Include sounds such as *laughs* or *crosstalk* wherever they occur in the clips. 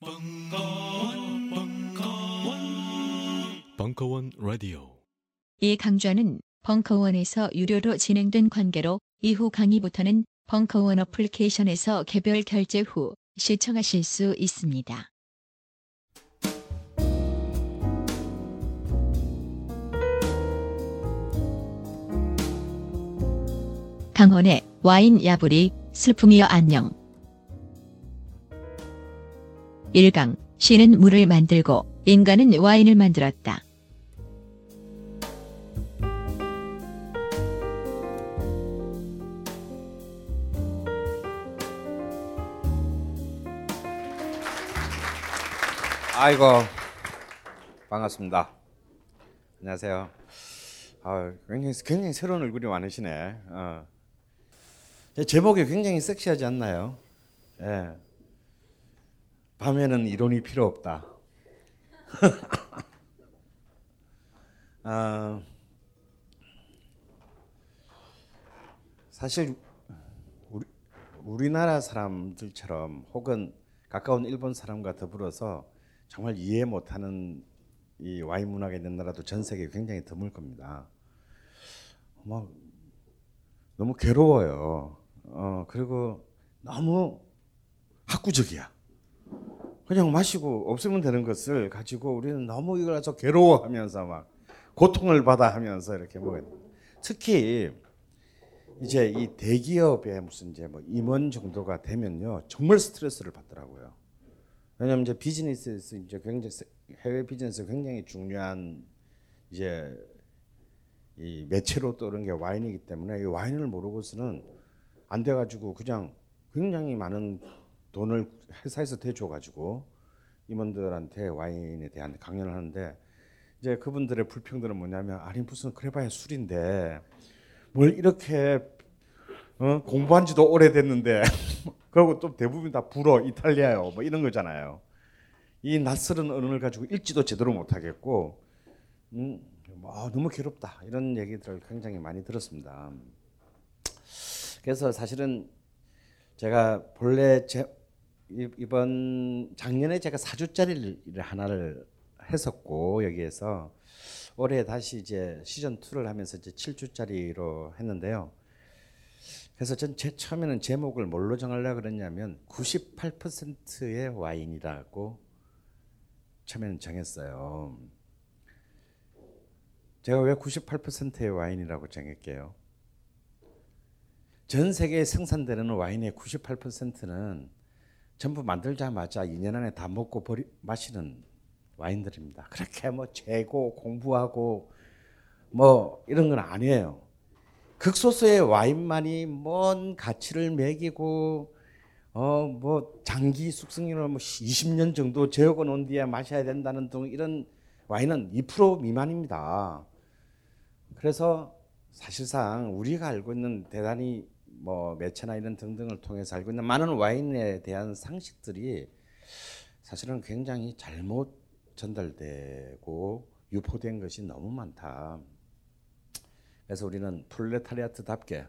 벙커원, 벙커원, 벙커원 라디오. 이 강좌는 벙커원에서 유료로 진행된 관계로 이후 강의부터는 벙커원 어플리케이션에서 개별 결제 후 시청하실 수 있습니다. 강원의 와인 야부리 슬픔이여 안녕 1강 신은 물을 만들고 인간은 와인을 만들었다. 아이고 반갑습니다. 안녕하세요. 아, 굉장히 굉장히 새로운 얼굴이 많으시네. 어. 제목이 굉장히 섹시하지 않나요? 예. 밤에는 이론이 필요 없다. *laughs* 아, 사실 우리, 우리나라 사람들처럼 혹은 가까운 일본 사람과 더불어서 정말 이해 못하는 이 와인 문화가 있는 나라도 전 세계에 굉장히 드물 겁니다. 막 너무 괴로워요. 어 그리고 너무 학구적이야. 그냥 마시고 없으면 되는 것을 가지고 우리는 너무 아주 괴로워하면서 막 고통을 받아 하면서 이렇게 뭐 특히 이제 이 대기업의 무슨 이제 뭐 임원 정도가 되면요 정말 스트레스를 받더라고요. 왜냐하면 이제 비즈니스에서 이제 굉장히 해외 비즈니스 굉장히 중요한 이제 이 매체로 떠오른 게 와인이기 때문에 이 와인을 모르고서는 안 돼가지고 그냥 굉장히 많은 돈을 회사에서 대줘가지고 임원들한테 와인에 대한 강연을 하는데 이제 그분들의 불평들은 뭐냐면 아니 무슨 그래봐야 술인데 뭘 이렇게 어? 공부한 지도 오래됐는데 *laughs* 그리고 또 대부분 다 불어 이탈리아요 뭐 이런 거잖아요 이 낯설은 언어를 가지고 읽지도 제대로 못하겠고 음, 뭐 너무 괴롭다 이런 얘기들을 굉장히 많이 들었습니다 그래서 사실은 제가 본래 제, 이번 작년에 제가 4주짜리 하나를 했었고 여기에서 올해 다시 이제 시즌 2를 하면서 이제 7주짜리로 했는데요. 그래서 전 제 처음에는 제목을 뭘로 정하려고 그랬냐면 98%의 와인이라고 처음에는 정했어요. 제가 왜 98%의 와인이라고 정했게요? 전 세계에 생산되는 와인의 98%는 전부 만들자마자 2년 안에 다 먹고 버리, 마시는 와인들입니다. *laughs* 그렇게 뭐 재고 공부하고 뭐 이런 건 아니에요. 극소수의 와인만이 뭔 가치를 매기고 어 뭐 장기 숙성률을 뭐 20년 정도 재워 놓은 뒤에 마셔야 된다는 등 이런 와인은 2% 미만입니다. 그래서 사실상 우리가 알고 있는 대단히 뭐 매체나 이런 등등을 통해서 알고 있는 많은 와인에 대한 상식들이 사실은 굉장히 잘못 전달되고 유포된 것이 너무 많다. 그래서 우리는 플레타리아트답게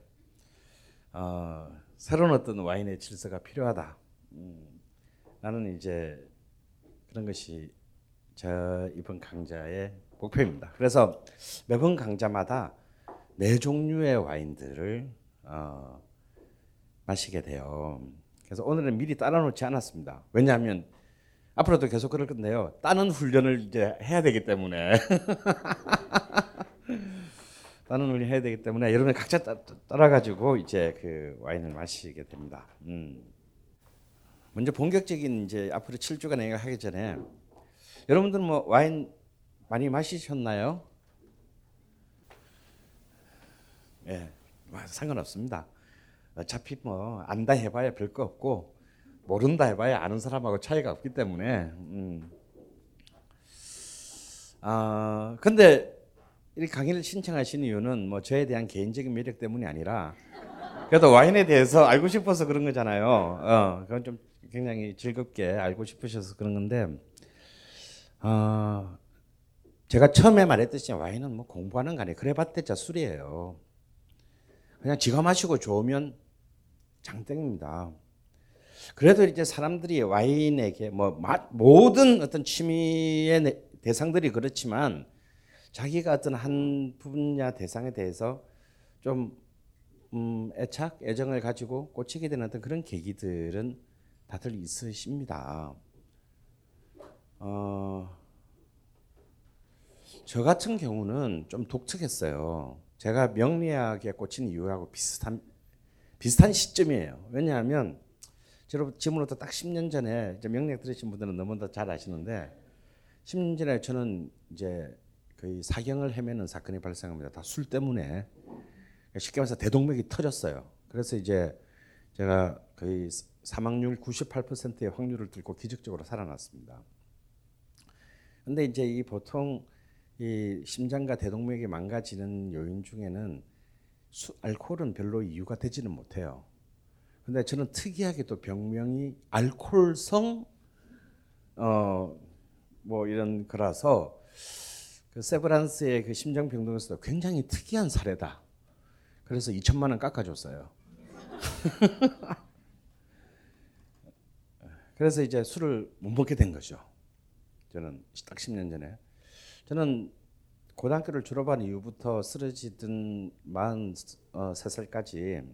어, 새로운 어떤 와인의 질서가 필요하다. 음, 나는 이제 그런 것이 저 이번 강좌의 목표입니다. 그래서 매번 강좌마다 매 종류의 와인들을 어, 마시게 돼요. 그래서 오늘은 미리 따라놓지 않았습니다. 왜냐하면 앞으로도 계속 그럴 건데요. 따는 훈련을 이제 해야 되기 때문에 *laughs* 따는 훈련 해야 되기 때문에 여러분 각자 따, 따라 가지고 이제 그 와인을 마시게 됩니다. 음. 먼저 본격적인 이제 앞으로 7주간 얘기 하기 전에 여러분들 뭐 와인 많이 마시셨나요? 예, 네, 상관없습니다. 어차피 뭐 안다 해봐야 별거 없고 모른다 해봐야 아는 사람하고 차이가 없기 때문에. 음. 아 근데 이 강의를 신청하신 이유는 뭐 저에 대한 개인적인 매력 때문이 아니라 그래도 와인에 대해서 알고 싶어서 그런 거잖아요. 어, 그건 좀 굉장히 즐겁게 알고 싶으셔서 그런 건데, 어, 제가 처음에 말했듯이 와인은 뭐 공부하는 거 아니에요. 그래봤자 술이에요. 그냥 지가 마시고 좋으면 장땡입니다. 그래도 이제 사람들이 와인에게 뭐 마, 모든 어떤 취미의 대상들이 그렇지만 자기가 어떤 한 분야 대상에 대해서 좀 음, 애착, 애정을 가지고 꽂히게 되는 어떤 그런 계기들은 다들 있으십니다. 어, 저 같은 경우는 좀 독특했어요. 제가 명리학에 꽂힌 이유하고 비슷한 비슷한 시점이에요. 왜냐하면 지금으로부터 딱 10년 전에 명리학 들으신 분들은 너무나 잘 아시는데 10년 전에 저는 이제 거의 사경을 헤매는 사건이 발생합니다. 다 술 때문에 쉽게 말해서 대동맥이 터졌어요. 그래서 이제 제가 거의 사망률 98%의 확률을 뚫고 기적적으로 살아났습니다. 근데 이제 이 보통 이 심장과 대동맥이 망가지는 요인 중에는 수, 알코올은 별로 이유가 되지는 못해요. 근데 저는 특이하게 또 병명이 알코올성 어 뭐 이런 거라서 그 세브란스의 그 심장 병동에서도 굉장히 특이한 사례다. 그래서 2천만 원 깎아줬어요. *laughs* 그래서 이제 술을 못 먹게 된 거죠. 저는 딱 10년 전에. 저는 고등학교를 졸업한 이후부터 쓰러지던 43살까지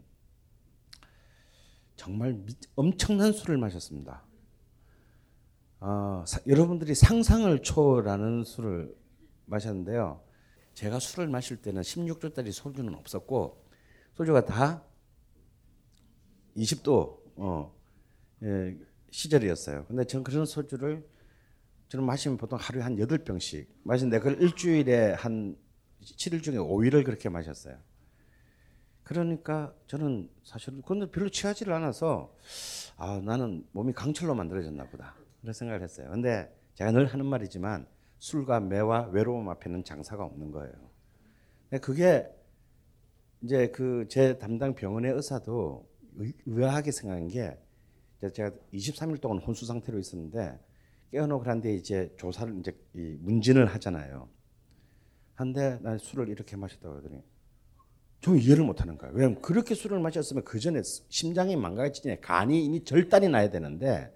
정말 엄청난 술을 마셨습니다. 어, 사, 여러분들이 상상을 초월하는 술을 마셨는데요. 제가 술을 마실 때는 16도짜리 소주는 없었고 소주가 다 20도 어, 예, 시절이었어요. 근데 전 그런 소주를 저는 마시면 보통 하루에 한 8병씩 마시는데 그걸 일주일에 한 7일 중에 5일을 그렇게 마셨어요. 그러니까 저는 사실은 근데 별로 취하지를 않아서 아 나는 몸이 강철로 만들어졌나 보다 그런 생각을 했어요. 근데 제가 늘 하는 말이지만 술과 매와 외로움 앞에는 장사가 없는 거예요. 그게 이제 그 제 담당 병원의 의사도 의아하게 생각한 게 제가 23일 동안 혼수 상태로 있었는데 깨어놓고 그런데 이제 조사를 이제 문진을 하잖아요. 한데 난 술을 이렇게 마셨다고 하더니 좀 이해를 못하는 거예요. 왜냐면 그렇게 술을 마셨으면 그 전에 심장이 망가지기 전에 간이 이미 절단이 나야 되는데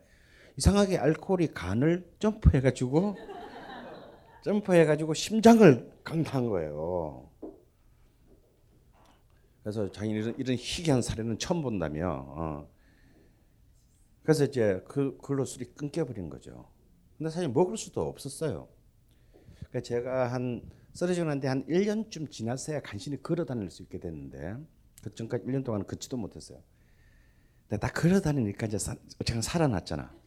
이상하게 알코올이 간을 점프해가지고 *laughs* 점프해가지고 심장을 강타한 거예요. 그래서 자기는 이런, 이런 희귀한 사례는 처음 본다며. 어. 그래서 이제 그 그걸로 술이 끊겨버린 거죠. 근데 사실 먹을 수도 없었어요. 그러니까 제가 한 쓰러지고 난뒤 한 1년쯤 지났어야 간신히 걸어 다닐 수 있게 됐는데 그 전까지 1년 동안 걷지도 못했어요. 근데 딱 걸어 다니니까 이제 제가 살아났잖아.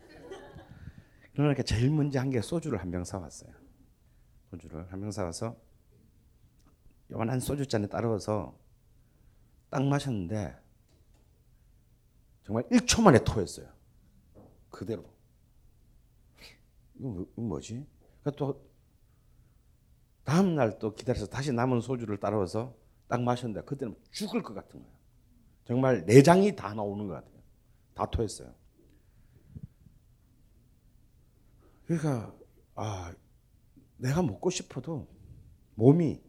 그러니까 제일 먼저 한 게 소주를 한 병 사왔어요. 소주를 한 병 사와서 요만한 소주잔에 따라서 딱 마셨는데 정말 1초 만에 토했어요. 그대로. 이거 뭐지? 그러니까 또 다음 날 또 기다려서 다시 남은 소주를 따라와서 딱 마셨는데 그때는 죽을 것 같은 거예요. 정말 내장이 다 나오는 것 같아요. 다 토했어요. 그러니까 아 내가 먹고 싶어도 몸이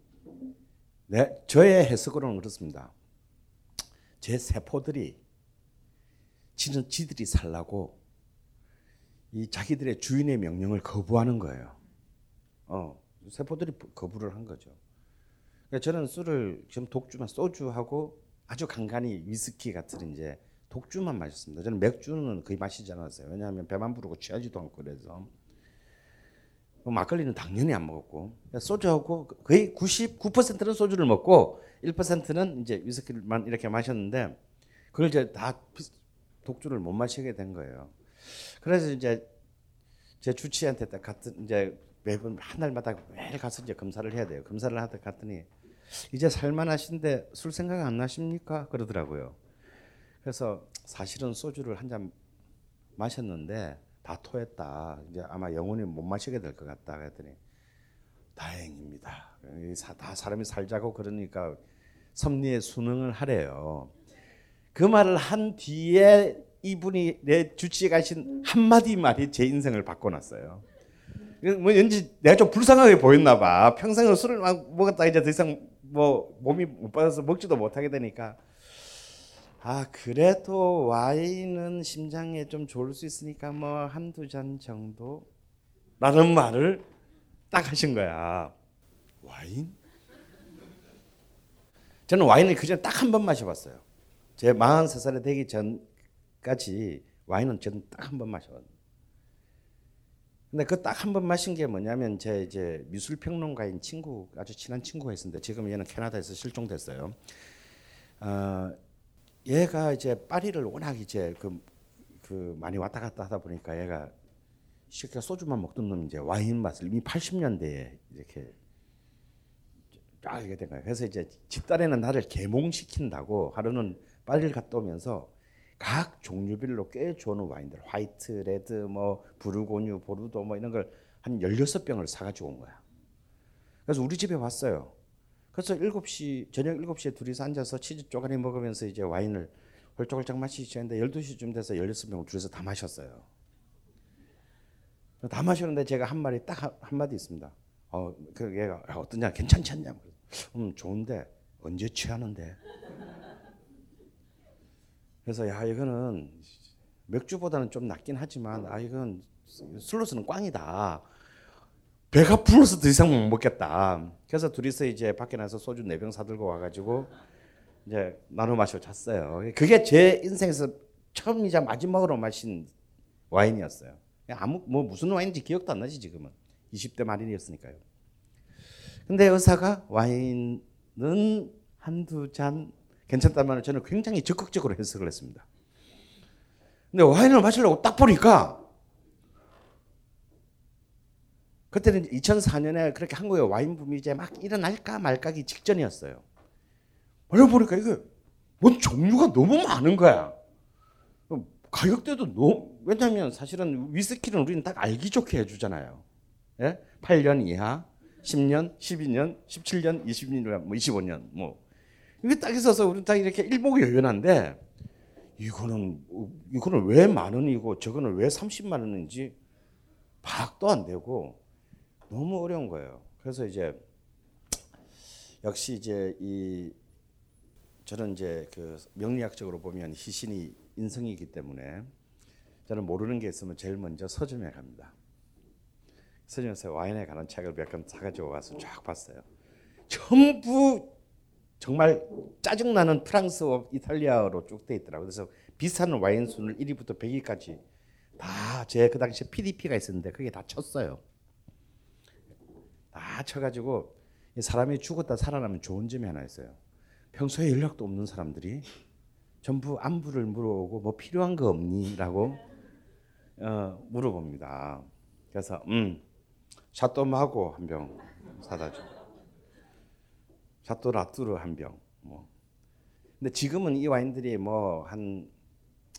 내 저의 해석으로는 그렇습니다. 제 세포들이 지는 지들이 살라고 이 자기들의 주인의 명령을 거부하는 거예요. 어, 세포들이 거부를 한 거죠. 그러니까 저는 술을 지금 독주만 소주하고 아주 간간히 위스키 같은 이제 독주만 마셨습니다. 저는 맥주는 거의 마시지 않았어요. 왜냐하면 배만 부르고 취하지도 않고 그래서 뭐 막걸리는 당연히 안 먹었고 그러니까 소주하고 거의 99%는 소주를 먹고 1%는 이제 위스키만 이렇게 마셨는데 그걸 이제 다 독주를 못 마시게 된 거예요. 그래서 이제 제 주치의한테 딱 같은 이제 매번 한 달마다 매일 가서 이제 검사를 해야 돼요. 검사를 하다 갔더니 이제 살만하신데 술 생각 안 나십니까? 그러더라고요. 그래서 사실은 소주를 한 잔 마셨는데 다 토했다. 이제 아마 영원히 못 마시게 될 것 같다. 그랬더니 다행입니다. 다 사람이 살자고 그러니까 섭리의 수능을 하래요. 그 말을 한 뒤에 이분이 내 주치에 가신 한마디 말이 제 인생을 바꿔놨어요. 뭐 왠지 내가 좀 불쌍하게 보였나 봐. 평생을 술을 막 먹었다 이제 더 이상 뭐 몸이 못 받아서 먹지도 못하게 되니까 아 그래도 와인은 심장에 좀 좋을 수 있으니까 뭐 한두 잔 정도 라는 말을 딱 하신 거야. 와인? 저는 와인을 그전에 딱한 번 마셔봤어요. 제 43살이 되기 전 까지 와인은 저는 딱 한 번 마셔봤어요. 근데 그 딱 한 번 마신 게 뭐냐면 제 이제 미술 평론가인 친구 아주 친한 친구가 있었는데 지금 얘는 캐나다에서 실종됐어요. 어, 얘가 이제 파리를 워낙 이제 그, 그 많이 왔다 갔다 하다 보니까 얘가 쉽게 소주만 먹던 놈이 이제 와인 맛을 이미 80년대에 이렇게 쫙 이게 된 거예요. 그래서 이제 지 딴에는 나를 계몽시킨다고 하루는 파리를 갔다 오면서 각 종류별로 꽤 좋은 와인들 화이트, 레드, 뭐 부르고뉴, 보르도 뭐 이런 걸 한 16병을 사 가지고 온 거야. 그래서 우리 집에 왔어요. 그래서 7시 저녁 7시에 둘이서 앉아서 치즈 쪼가리 먹으면서 이제 와인을 홀짝홀짝 마시기 는데 12시쯤 돼서 16병을 둘이서 다 마셨어요. 다 마셨는데 제가 한 말이 딱 한 마디 있습니다. 어, 그 얘가 어떠냐? 괜찮지 않냐? 음, 좋은데 언제 취하는데? 그래서 야 이거는 맥주보다는 좀 낫긴 하지만 아 이건 술로서는 꽝이다. 배가 불러서 더 이상 못 먹겠다. 그래서 둘이서 이제 밖에 나서 소주 네 병 사들고 와가지고 이제 나눠 마시고 잤어요. 그게 제 인생에서 처음이자 마지막으로 마신 와인이었어요. 아무 뭐 무슨 와인인지 기억도 안 나지 지금은 20대 말이었으니까요. 근데 의사가 와인은 한두 잔 괜찮다는 말을 저는 굉장히 적극적으로 해석을 했습니다. 근데 와인을 마시려고 딱 보니까 그때는 2004년에 그렇게 한국에 와인 붐이 이제 막 일어날까 말까기 직전이었어요. 얼른 보니까 이게 뭔 종류가 너무 많은 거야. 가격대도 너무 왜냐하면 사실은 위스키는 우리는 딱 알기 좋게 해주잖아요. 예? 8년 이하, 10년, 12년, 17년, 20년, 뭐 25년 뭐 이게 딱 있어서 우리는 딱 이렇게 일목요연한데 이거는 이거는 왜 만 원이고 저거는 왜 30만 원인지 파악도 안 되고 너무 어려운 거예요. 그래서 이제 역시 이제 이 저는 이제 그 명리학적으로 보면 희신이 인성이기 때문에 저는 모르는 게 있으면 제일 먼저 서점에 갑니다. 서점에서 와인에 관한 책을 몇 권 사가지고 와서 쫙 봤어요. 전부 정말 짜증나는 프랑스어, 이탈리아어로 쭉 돼 있더라고요. 그래서 비슷한 와인 순을 1위부터 100위까지 다 제 그 당시에 PDP가 있었는데 그게 다 쳤어요. 다 쳐가지고 사람이 죽었다 살아나면 좋은 점이 하나 있어요. 평소에 연락도 없는 사람들이 전부 안부를 물어보고 뭐 필요한 거 없니라고 어, 물어봅니다. 그래서 음 샤또마고 한 병 사다 줘. 샤또 라뚜르 한 병. 뭐. 근데 지금은 이 와인들이 뭐 한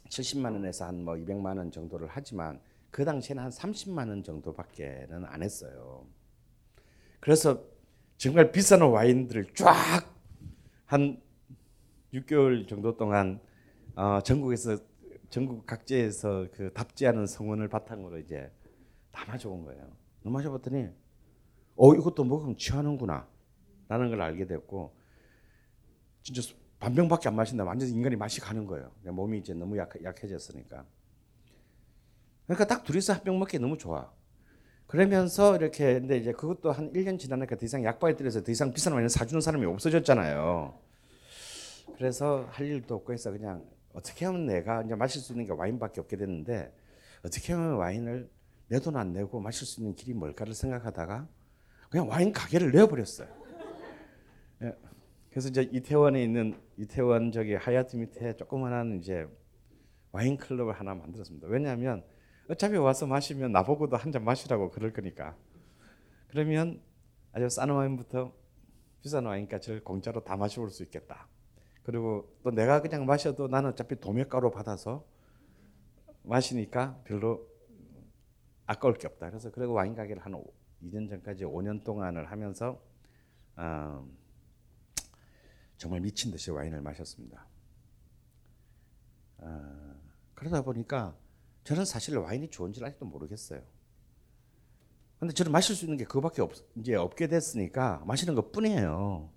70만 원에서 한 뭐 200만 원 정도를 하지만 그 당시에는 한 30만 원 정도밖에는 안 했어요. 그래서 정말 비싼 와인들을 쫙 한 6개월 정도 동안 어, 전국에서 전국 각지에서 그 답지하는 성원을 바탕으로 이제 다 마셔본 거예요. 마셔봤더니 어 이것도 먹으면 취하는구나 라는 걸 알게 됐고 진짜 반병밖에 안 마신다 완전 인간이 맛이 가는 거예요. 몸이 이제 너무 약, 약해졌으니까. 그러니까 딱 둘이서 한 병 먹기 너무 좋아. 그러면서 이렇게 근데 이제 그것도 한 1년 지나니까 더 이상 약바에 들여서 더 이상 비싼 와인을 사주는 사람이 없어졌잖아요. 그래서 할 일도 없고 해서 그냥 어떻게 하면 내가 이제 마실 수 있는 게 와인밖에 없게 됐는데 어떻게 하면 와인을 내 돈 안 내고 마실 수 있는 길이 뭘까를 생각하다가 그냥 와인 가게를 내어버렸어요. 예. 그래서 이제 이태원에 있는 이태원 저기 하얏트 밑에 조그만한 이제 와인 클럽을 하나 만들었습니다. 왜냐하면 어차피 와서 마시면 나보고도 한 잔 마시라고 그럴 거니까. 그러면 아주 싼 와인부터 비싼 와인까지 공짜로 다 마셔볼 수 있겠다. 그리고 또 내가 그냥 마셔도 나는 어차피 도매가로 받아서 마시니까 별로 아까울 게 없다. 그래서 그리고 와인 가게를 한 2년 전까지 5년 동안을 하면서 어, 정말 미친 듯이 와인을 마셨습니다. 어, 그러다 보니까 저는 사실 와인이 좋은지 아직도 모르겠어요. 근데 저는 마실 수 있는 게 그거밖에 없, 이제 없게 됐으니까 마시는 것 뿐이에요.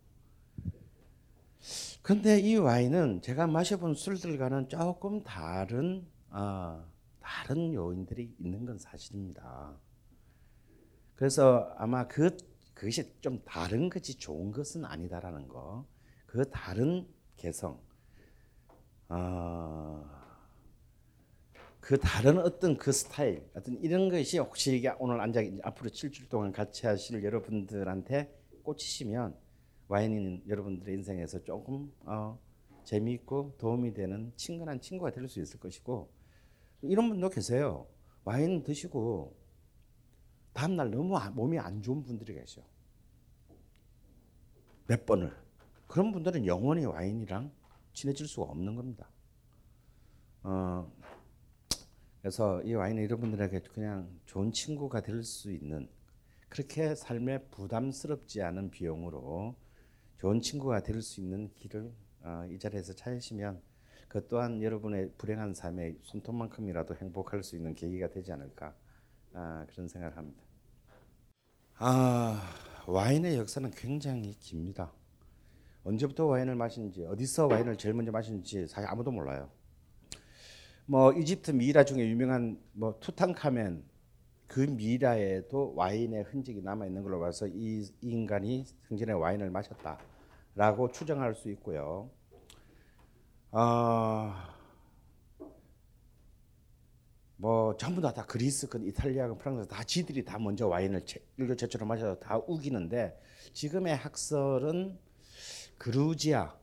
근데 이 와인은 제가 마셔본 술들과는 조금 다른 아, 다른 요인들이 있는 건 사실입니다. 그래서 아마 그 그것이 좀 다른 것이 좋은 것은 아니다라는 거. 그 다른 개성, 어, 그 다른 어떤 그 스타일, 어떤 이런 것이 혹시 오늘 앉아 앞으로 7주 동안 같이 하실 여러분들한테 꽂히시면 와인인 여러분들의 인생에서 조금 어, 재미있고 도움이 되는 친근한 친구가 될 수 있을 것이고 이런 분도 계세요. 와인 드시고 다음날 너무 몸이 안 좋은 분들이 계셔. 몇 번을. 그런 분들은 영원히 와인이랑 친해질 수가 없는 겁니다. 어, 그래서 이 와인은 여러분들에게 그냥 좋은 친구가 될 수 있는 그렇게 삶에 부담스럽지 않은 비용으로 좋은 친구가 될 수 있는 길을 어, 이 자리에서 찾으시면 그 또한 여러분의 불행한 삶에 손톱만큼이라도 행복할 수 있는 계기가 되지 않을까 아, 그런 생각을 합니다. 아 와인의 역사는 굉장히 깁니다. 언제부터 와인을 마시는지 어디서 와인을 제일 먼저 마시는지 사실 아무도 몰라요. 뭐 이집트 미이라 중에 유명한 뭐 투탕카멘 그 미라에도 와인의 흔적이 남아 있는 걸로 봐서 이, 인간이 생전에 와인을 마셨다라고 추정할 수 있고요. 아, 뭐 전부 다, 다 그리스건 이탈리아건 프랑스 다 지들이 다 먼저 와인을 일교차처럼 마셔서 다 우기는데 지금의 학설은 그루지아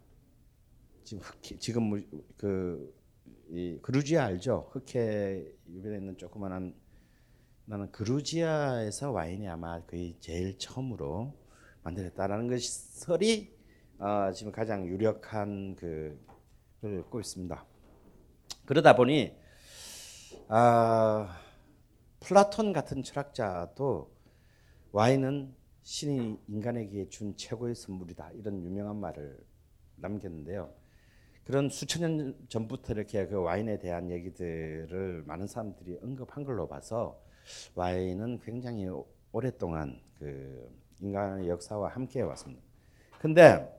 지금 흑해, 지금 그이 그루지아 알죠? 흑해 유변에 있는 조그만한 나는 그루지아에서 와인이 아마 거의 제일 처음으로 만들었다라는 것이 어, 지금 가장 유력한 그걸 꼽습니다. 그러다 보니 아, 플라톤 같은 철학자도 와인은 신이 인간에게 준 최고의 선물이다 이런 유명한 말을 남겼는데요. 그런 수천 년 전부터 이렇게 그 와인에 대한 얘기들을 많은 사람들이 언급한 걸로 봐서 와인은 굉장히 오랫동안 그 인간의 역사와 함께 왔습니다. 근데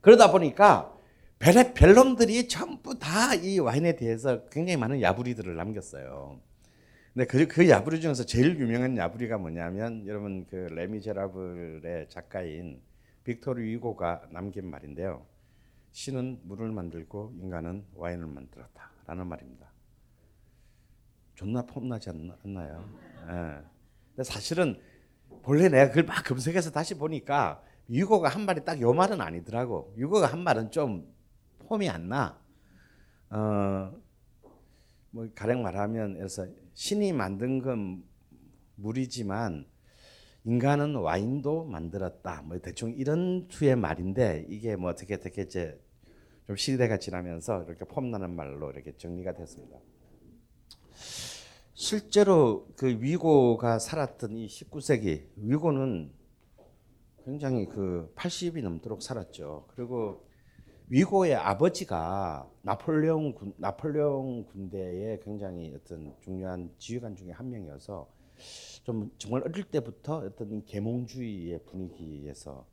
그러다 보니까 별의 별놈들이 전부 다 이 와인에 대해서 굉장히 많은 야부리들을 남겼어요. 근데 그, 그 야부리 중에서 제일 유명한 야부리가 뭐냐면 여러분 그 레미제라블의 작가인 빅토르 위고가 남긴 말인데요. 신은 물을 만들고 인간은 와인을 만들었다라는 말입니다. 존나 폼나지 않나요? 예. 근데 사실은 본래 내가 그걸 막 검색해서 다시 보니까 유고가 한 말이 딱 요 말은 아니더라고. 유고가 한 말은 좀 폼이 안 나. 어, 뭐 가령 말하면 그래서 신이 만든 건 물이지만 인간은 와인도 만들었다. 뭐 대충 이런 투의 말인데 이게 뭐 어떻게 어떻게 이제 좀 시대가 지나면서 이렇게 폼나는 말로 이렇게 정리가 됐습니다. 실제로 그 위고가 살았던 이 19세기 위고는 굉장히 그 80이 넘도록 살았죠. 그리고 위고의 아버지가 나폴레옹 군, 나폴레옹 군대의 굉장히 어떤 중요한 지휘관 중에 한 명이어서 좀 정말 어릴 때부터 어떤 계몽주의의 분위기에서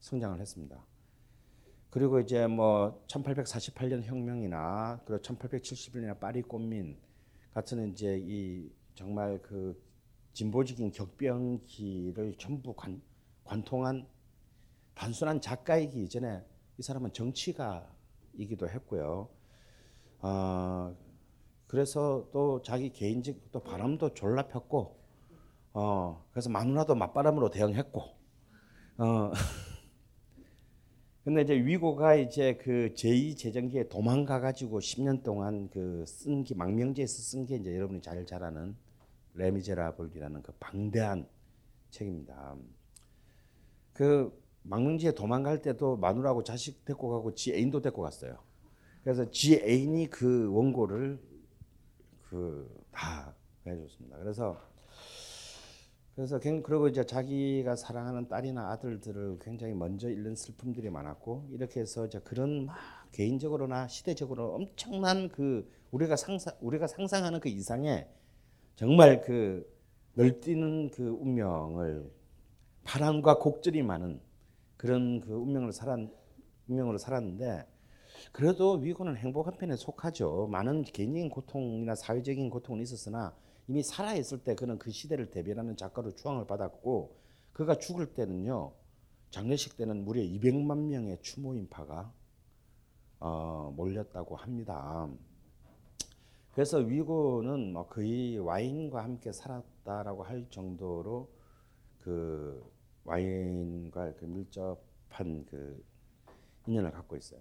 성장을 했습니다. 그리고 이제 뭐 1848년 혁명이나 그리고 1871년 파리 꽃민 같은 이제 이 정말 그 진보적인 격변기를 전부 관, 관통한 단순한 작가이기 이전에 이 사람은 정치가이기도 했고요. 어, 그래서 또 자기 개인적 또 바람도 졸라 폈고, 어, 그래서 마누라도 맞바람으로 대응했고, 어, *laughs* 근데 이제 위고가 이제 그 제2 제정기에 도망가 가지고 10년 동안 그 쓴 게 망명지에서 쓴 게 이제 여러분이 잘 잘 아는 레미제라블이라는 그 방대한 책입니다. 그 망명지에 도망갈 때도 마누라하고 자식 데리고 가고 지 애인도 데리고 갔어요. 그래서 지 애인이 그 원고를 그 다 해줬습니다. 그래서 그래서 그리고 이제 자기가 사랑하는 딸이나 아들들을 굉장히 먼저 잃는 슬픔들이 많았고 이렇게 해서 이제 그런 막 개인적으로나 시대적으로 엄청난 그 우리가 상상 우리가 상상하는 그 이상의 정말 그 널뛰는 그 운명을 바람과 곡절이 많은 그런 그 운명을 살았 운명으로 살았는데 그래도 위고는 행복한 편에 속하죠. 많은 개인적인 고통이나 사회적인 고통은 있었으나 이미 살아 있을 때 그는 그 시대를 대변하는 작가로 추앙을 받았고 그가 죽을 때는요 장례식 때는 무려 200만 명의 추모 인파가 어, 몰렸다고 합니다. 그래서 위고는 뭐 거의 와인과 함께 살았다라고 할 정도로 그 와인과 그 밀접한 그 인연을 갖고 있어요.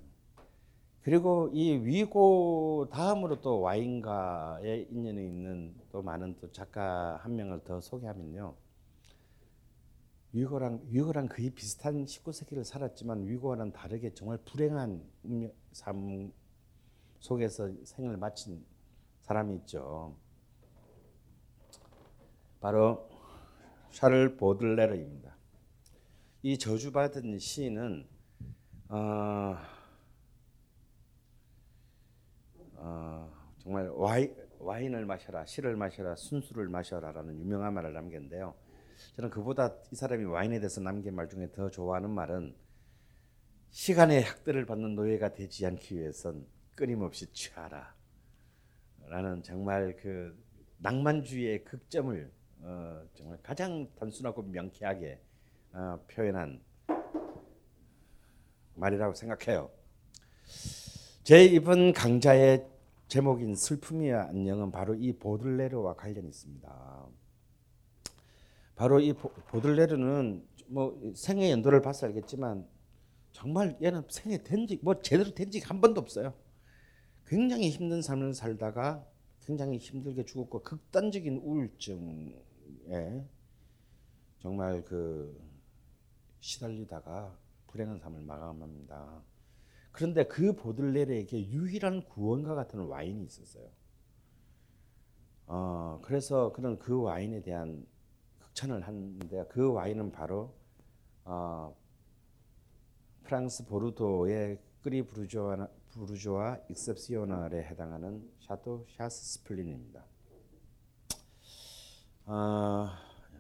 그리고 이 위고 다음으로 또 와인과의 인연이 있는 또 많은 또 작가 한 명을 더 소개하면요. 위고랑 위고랑 거의 비슷한 19세기를 살았지만 위고와는 다르게 정말 불행한 삶 속에서 생을 마친 사람이 있죠. 바로 샤를 보들레르입니다. 이 저주받은 시인은 어, 어, 정말 와이, 와인을 마셔라, 시를 마셔라, 순수를 마셔라라는 유명한 말을 남겼는데요. 저는 그보다 이 사람이 와인에 대해서 남긴 말 중에 더 좋아하는 말은 시간의 학대를 받는 노예가 되지 않기 위해선 끊임없이 취하라. 라는 정말 그 낭만주의의 극점을 어, 정말 가장 단순하고 명쾌하게 어, 표현한 말이라고 생각해요. 제 이번 강좌의 제목인 슬픔이야 안녕은 바로 이 보들레르와 관련이 있습니다. 바로 이 보들레르는 뭐 생애 연도를 봐서 알겠지만 정말 얘는 생애 된지뭐 제대로 된적한 번도 없어요. 굉장히 힘든 삶을 살다가 굉장히 힘들게 죽었고 극단적인 우울증에 정말 그 시달리다가 불행한 삶을 마감합니다. 그런데 그 보들레르에게 유일한 구원과 같은 와인이 있었어요. 어, 그래서 그는 그 와인에 대한 극찬을 하는데 그 와인은 바로 어, 프랑스 보르도의 Cru Bourgeois, Bourgeois Exceptionnel에 해당하는 Château Chasse-Spleen입니다. 어,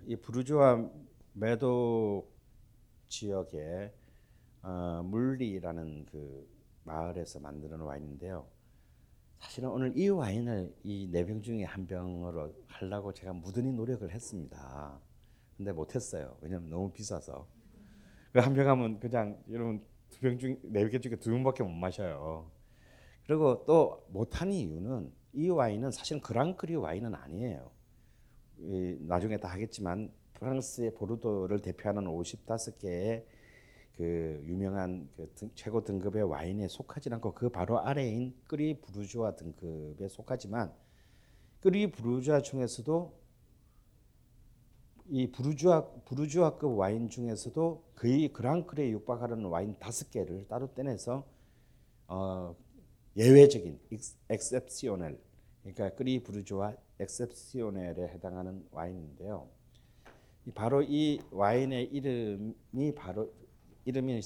이 부르조아 메도 지역에 어, 물리라는 그 마을에서 만드는 와인인데요. 사실은 오늘 이 와인을 이 네 병 중에 한 병으로 하려고 제가 무던히 노력을 했습니다. 근데 못했어요. 왜냐면 너무 비싸서. 그 한 병 하면 그냥 여러분 두 병 중 네 개 중에 두 병밖에 못 마셔요. 그리고 또 못한 이유는 이 와인은 사실 그랑크리 와인은 아니에요. 나중에 다 하겠지만 프랑스의 보르도를 대표하는 55개의 그 유명한 그 등, 최고 등급의 와인에 속하지 않고 그 바로 아래인 끄리 부르주아 등급에 속하지만 끄리 부르주아 중에서도 이 부르주아 부르주아급 와인 중에서도 거의 그랑크레에 육박하는 와인 다섯 개를 따로 떼내서 어, 예외적인 Exceptionnel 그러니까 Cru Bourgeois Exceptionnel에 해당하는 와인인데요. 바로 이 와인의 이름이 바로 이름이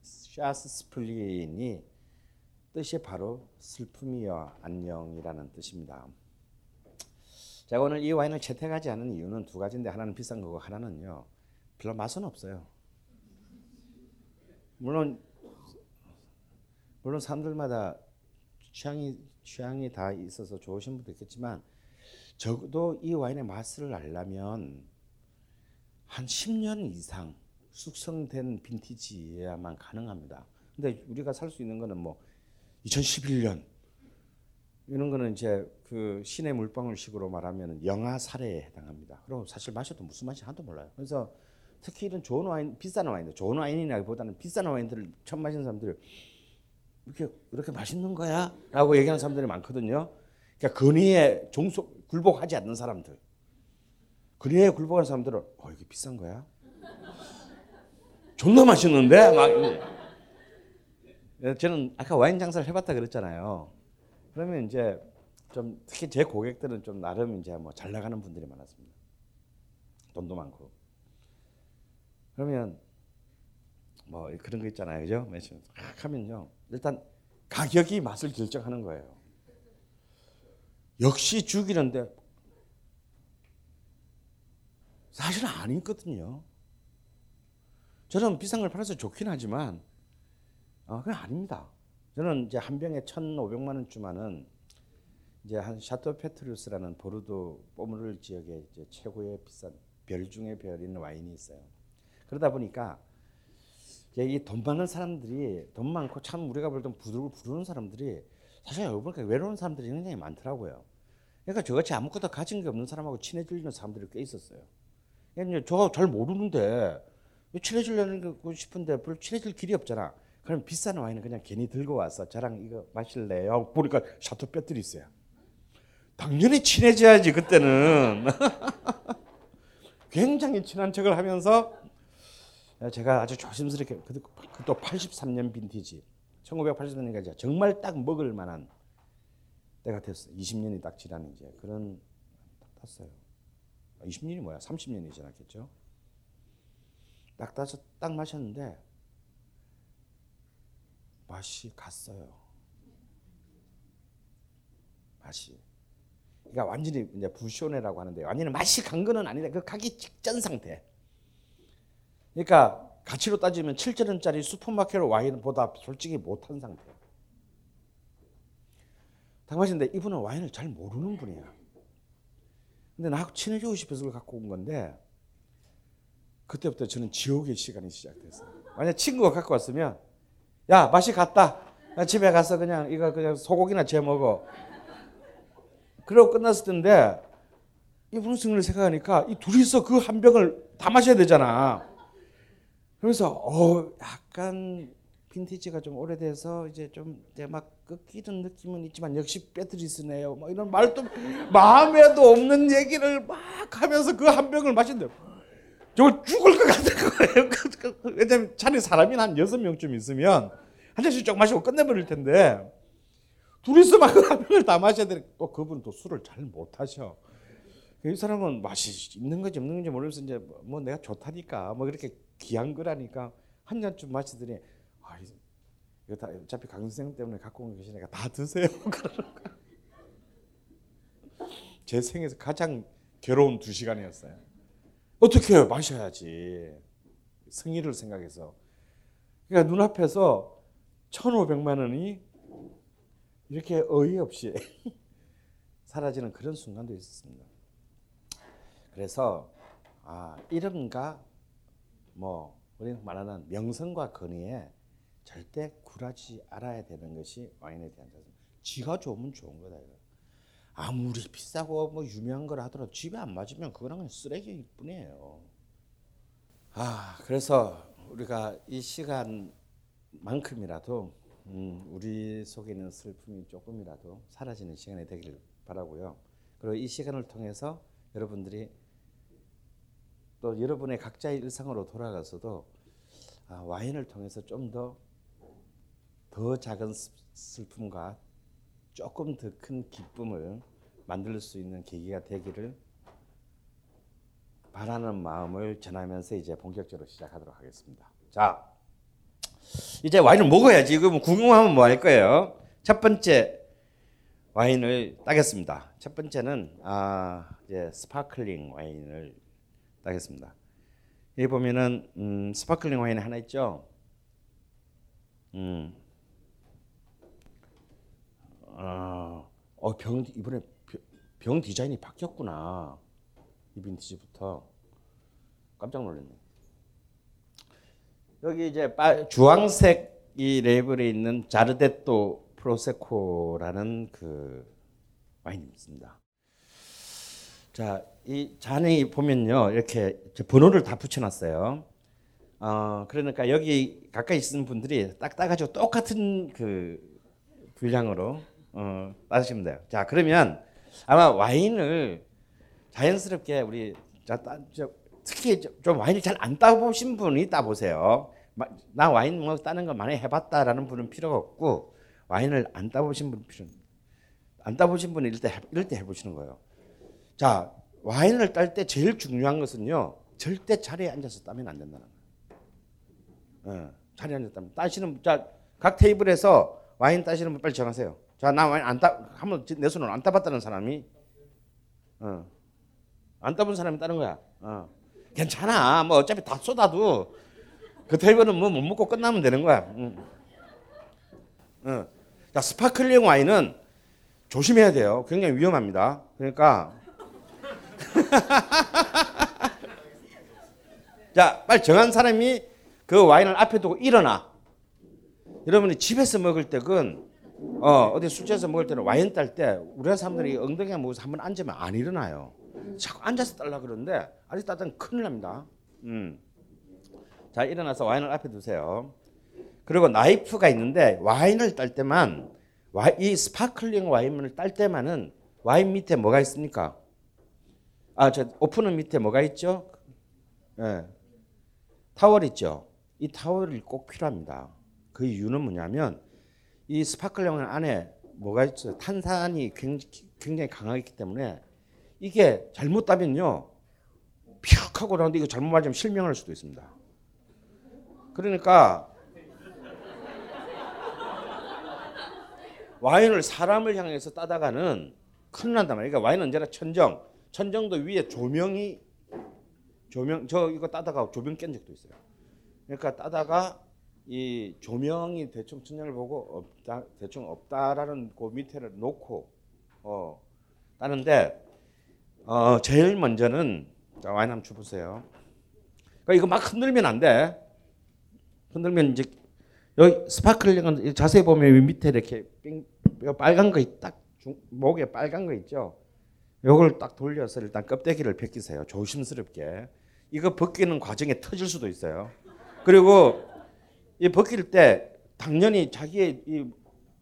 Chasse-Spleen이 뜻이 바로 슬픔이여 안녕이라는 뜻입니다. 제가 오늘 이 와인을 채택하지 않은 이유는 두 가지인데 하나는 비싼 거고 하나는요 별로 맛은 없어요. 물론 물론 사람들마다 취향이 취향이 다 있어서 좋으신 분도 있겠지만 적어도 이 와인의 맛을 알려면 한 10년 이상 숙성된 빈티지여야만 가능합니다. 근데 우리가 살 수 있는 거는 뭐 2011년 이런 거는 이제 그 신의 물방울식으로 말하면 영하 살에 해당합니다. 그리고 사실 마셔도 무슨 맛이 하나도 몰라요. 그래서 특히 이런 좋은 와인, 비싼 와인들, 좋은 와인이라기보다는 비싼 와인들을 처음 마시는 사람들 이렇게 이렇게 맛있는 거야?라고 얘기하는 사람들이 많거든요. 그러니까 근위에 종속 굴복하지 않는 사람들, 근위에 굴복하는 사람들은 어 이게 비싼 거야? 존나 맛있는데 막 저는 아까 와인 장사를 해봤다 그랬잖아요. 그러면 이제 좀 특히 제 고객들은 좀 나름 이제 뭐 잘 나가는 분들이 많았습니다. 돈도 많고. 그러면 뭐 그런 거 있잖아요, 그죠? 매실 하면요. 일단 가격이 맛을 결정하는 거예요. 역시 죽이는데 사실은 아니거든요. 저는 비싼 걸 팔아서 좋긴 하지만 어, 그건 아닙니다. 저는 이제 한 병에 1,500만 원주만은 이제 한 샤토 페트루스라는 보르도 포무르 지역의 이제 최고의 비싼 별 중의 별인 와인이 있어요. 그러다 보니까 이돈 많은 사람들이 돈 많고 참 우리가 볼때 부르고 부르는 사람들이 사실 여러분 외로운 사람들이 굉장히 많더라고요. 그러니까 저같이 아무것도 가진 게 없는 사람하고 친해지는 사람들이 꽤 있었어요. 그러니까 저잘 모르는데 친해지려고 싶은데 별로 친해질 길이 없잖아. 그럼 비싼 와인은 그냥 괜히 들고 와서 저랑 이거 마실래요? 보니까 샤토 뼈들이 있어요. 당연히 친해져야지 그때는. *laughs* 굉장히 친한 척을 하면서 제가 아주 조심스럽게 또 83년 빈티지 1983년까지 정말 딱 먹을 만한 때가 됐어요. 20년이 딱 지난 이제 그런 딱 탔어요. 20년이 뭐야? 30년이 지났겠죠. 딱 따서 딱 마셨는데 맛이 갔어요. 맛이. 그러니까 완전히 이제 부쇼네라고 하는데 완전히 맛이 간 거는 아닌데 그 가기 직전 상태. 그러니까 가치로 따지면 7천 원짜리 슈퍼마켓 와인보다 솔직히 못한 상태예요. 당마신데 이분은 와인을 잘 모르는 분이야. 근데 나하고 친해지고 싶어서 그걸 갖고 온 건데 그때부터 저는 지옥의 시간이 시작됐어요. 만약 친구가 갖고 왔으면 야 맛이 갔다. 나 집에 가서 그냥 이거 그냥 소고기나 재 먹어. 그러고 끝났을 텐데 이분은 승리를 생각하니까 이 둘이서 그 한 병을 다 마셔야 되잖아. 그래서 어 약간 빈티지가 좀 오래돼서 이제 좀 이제 막 꺾이는 느낌은 있지만 역시 배트리스네요. 뭐 이런 말도 마음에도 없는 얘기를 막 하면서 그 한 병을 마신대요. 저 죽을 것 같은 거예요. 그, 그, 그, 왜냐면 자리 사람이 한 여섯 명쯤 있으면 한 잔씩 쭉 마시고 끝내버릴 텐데 둘이서 막한 병을 다 마셔야 되는 또 그분 또 술을 잘 못하셔. 이 사람은 맛이 있는 건지 없는 건지 모르면서 이제 뭐 내가 좋다니까 뭐 그렇게 귀한 거라니까 한 잔쯤 마시더니 아 이거 다 어차피 강 선생 때문에 갖고 온 것이니까 다 드세요 *laughs* 제 생에서 가장 괴로운 두 시간이었어요. 어떻게 해요? 마셔야지. 승리를 생각해서. 그러니까 눈앞에서 1,500만 원이 이렇게 어이없이 *laughs* 사라지는 그런 순간도 있었습니다. 그래서 아, 이름과 뭐 우리 말하는 명성과 권위에 절대 굴하지 알아야 되는 것이 와인에 대한 자세. 지가 좋으면 좋은 거다 이거. 아무리 비싸고 뭐 유명한 걸 하더라도 집에 안 맞으면 그거는 그냥 쓰레기일 뿐이에요. 아 그래서 우리가 이 시간만큼이라도 음, 우리 속에 있는 슬픔이 조금이라도 사라지는 시간이 되기를 바라고요. 그리고 이 시간을 통해서 여러분들이 또 여러분의 각자의 일상으로 돌아가서도 아, 와인을 통해서 좀더 더 작은 슬픔과 조금 더 큰 기쁨을 만들 수 있는 계기가 되기를 바라는 마음을 전하면서 이제 본격적으로 시작하도록 하겠습니다. 자, 이제 와인을 먹어야지. 이거 뭐 궁금하면 뭐 할 거예요? 첫 번째 와인을 따겠습니다. 첫 번째는 아, 이제 sparkling 와인을 따겠습니다. 여기 보면은 음, sparkling 와인 하나 있죠. 음. 어, 어, 병 이번에 병 디자인이 바뀌었구나. 이 빈티지부터 깜짝 놀랐네. 여기 이제 주황색 이 레이블에 있는 Zardetto Prosecco라는 그 와인이 있습니다. 자, 이 잔에 보면요. 이렇게 번호를 다 붙여놨어요. 어, 그러니까 여기 가까이 있는 분들이 딱 따가지고 똑같은 그 분량으로 어, 따시면 돼요. 자, 그러면 아마 와인을 자연스럽게 우리 자, 따, 저, 특히 좀 와인을 잘 안 따보신 분이 따보세요. 나 와인 뭐 따는 거 많이 해봤다라는 분은 필요가 없고 와인을 안 따보신 분 필요 안 따보신 분은 이럴 때 이럴 때 해보시는 거예요. 자, 와인을 딸 때 제일 중요한 것은요. 절대 자리에 앉아서 따면 안 된다는 거예요. 어, 자리에 앉아서 따면 따시는 자, 각 테이블에서 와인 따시는 분 빨리 정하세요. 자, 나 와인 안 따, 한 번 내 손으로 안 따봤다는 사람이, 어, 안 따본 사람이 따는 거야. 어, 괜찮아. 뭐 어차피 다 쏟아도 그 테이블은 뭐 못 먹고 끝나면 되는 거야. 응. 어. 자, sparkling 와인은 조심해야 돼요. 굉장히 위험합니다. 그러니까 *laughs* 자, 빨리 정한 사람이 그 와인을 앞에 두고 일어나. 여러분이 집에서 먹을 때는 어, 어디 술집에서 먹을 때는 와인 딸 때 우리나라 사람들이 엉덩이 무거워서 한번 앉으면 안 일어나요. 자꾸 앉아서 딸라 그러는데 앉아 따면 큰일 납니다. 음. 자, 일어나서 와인을 앞에 두세요. 그리고 나이프가 있는데 와인을 딸 때만 와, 이 sparkling 와인을 딸 때만은 와인 밑에 뭐가 있습니까? 아, 저 오프너 밑에 뭐가 있죠? 예. 타월 있죠. 이 타월이 꼭 필요합니다. 그 이유는 뭐냐면 이 sparkling 안에 뭐가 있죠? 탄산이 굉장히 강하기 때문에 이게 잘못 따면요. 픽 하고 나는데 이거 잘못 맞으면 실명할 수도 있습니다. 그러니까 와인을 사람을 향해서 따다가는 큰일 난단 말이에요. 그러니까 와인은 언제나 천정. 천정도 위에 조명이 조명 저 이거 따다가 조명 깬 적도 있어요. 그러니까 따다가 이 조명이 대충 천장을 보고 없다 대충 없다라는 그 밑에를 놓고 어 따는데 어 제일 먼저는 자, 와인 한번 줘보세요. 그러니까 이거 막 흔들면 안 돼. 흔들면 이제 여기 스파클링은 자세히 보면 밑에 이렇게 빙, 빨간 거 딱 목에 빨간 거 있죠. 요걸 딱 돌려서 일단 껍데기를 벗기세요. 조심스럽게. 이거 벗기는 과정에 터질 수도 있어요. 그리고 이 벗길 때 당연히 자기의 이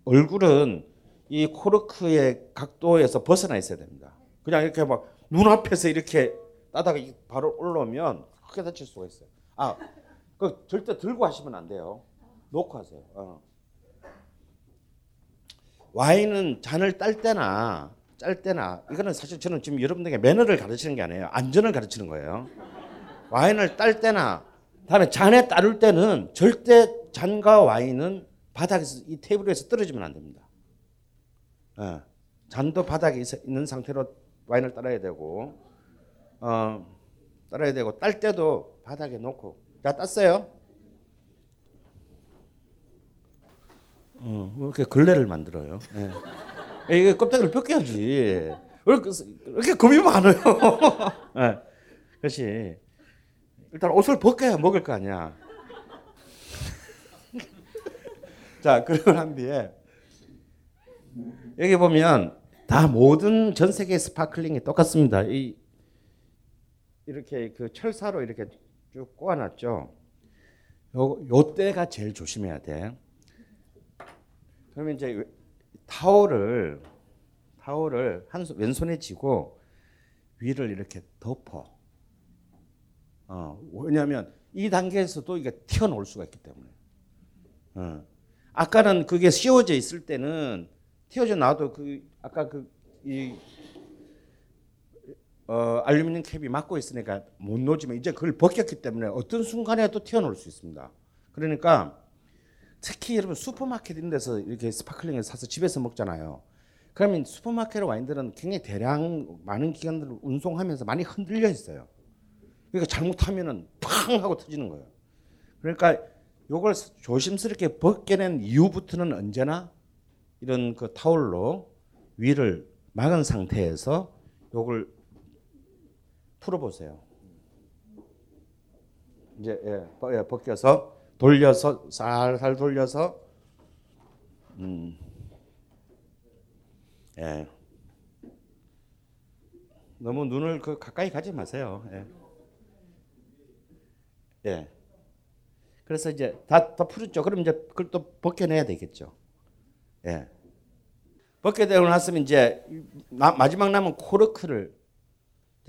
얼굴은 이 코르크의 각도에서 벗어나 있어야 됩니다. 그냥 이렇게 막 눈앞에서 이렇게 따다가 바로 올라오면 크게 다칠 수가 있어요. 아, 그 절대 들고 하시면 안 돼요. 놓고 하세요. 어. 와인은 잔을 딸 때나 짤 때나 이거는 사실 저는 지금 여러분들에게 매너를 가르치는 게 아니에요. 안전을 가르치는 거예요. 와인을 딸 때나 다음에 잔에 따를 때는 절대 잔과 와인은 바닥에서 이 테이블 에서 떨어지면 안 됩니다. 예. 잔도 바닥에 있는 상태로 와인을 따라야 되고 어, 따라야 되고 딸 때도 바닥에 놓고 자 땄어요. 어, 이렇게 걸레를 만들어요. 예. 이게 껍데기를 벗겨야지. 왜 이렇게 겁이 많아요? *laughs* 예. 그렇지. 일단 옷을 벗겨야 먹을 거 아니야. *laughs* 자, 그러고 난 뒤에 여기 보면 다 모든 전 세계 sparkling이 똑같습니다. 이 이렇게 그 철사로 이렇게 쭉 꼬아놨죠. 요, 요 때가 제일 조심해야 돼. 그러면 이제 타올을 타올을 한 왼손에 쥐고 위를 이렇게 덮어. 어, 왜냐하면 이 단계에서도 이게 튀어나올 수가 있기 때문에. 어. 아까는 그게 씌워져 있을 때는 튀어져 나도 그 아까 그이 어, 알루미늄 캡이 막고 있으니까 못 놓지만 이제 그걸 벗겼기 때문에 어떤 순간에 또 튀어나올 수 있습니다. 그러니까 특히 여러분 슈퍼마켓 이런 데서 이렇게 sparkling을 사서 집에서 먹잖아요. 그러면 슈퍼마켓 와인들은 굉장히 대량 많은 기간들을 운송하면서 많이 흔들려 있어요. 그러니까 잘못하면은 팡 하고 터지는 거예요. 그러니까 요걸 조심스럽게 벗겨낸 이후부터는 언제나 이런 그 타올로 위를 막은 상태에서 요걸 풀어보세요. 이제 예, 예 벗겨서 돌려서 살살 돌려서 음. 예. 너무 눈을 그 가까이 가지 마세요. 예. 예. 그래서 이제 다, 다 풀었죠. 그럼 이제 그걸 또 벗겨내야 되겠죠. 예. 벗겨내고 났으면 이제 나, 마지막 남은 코르크를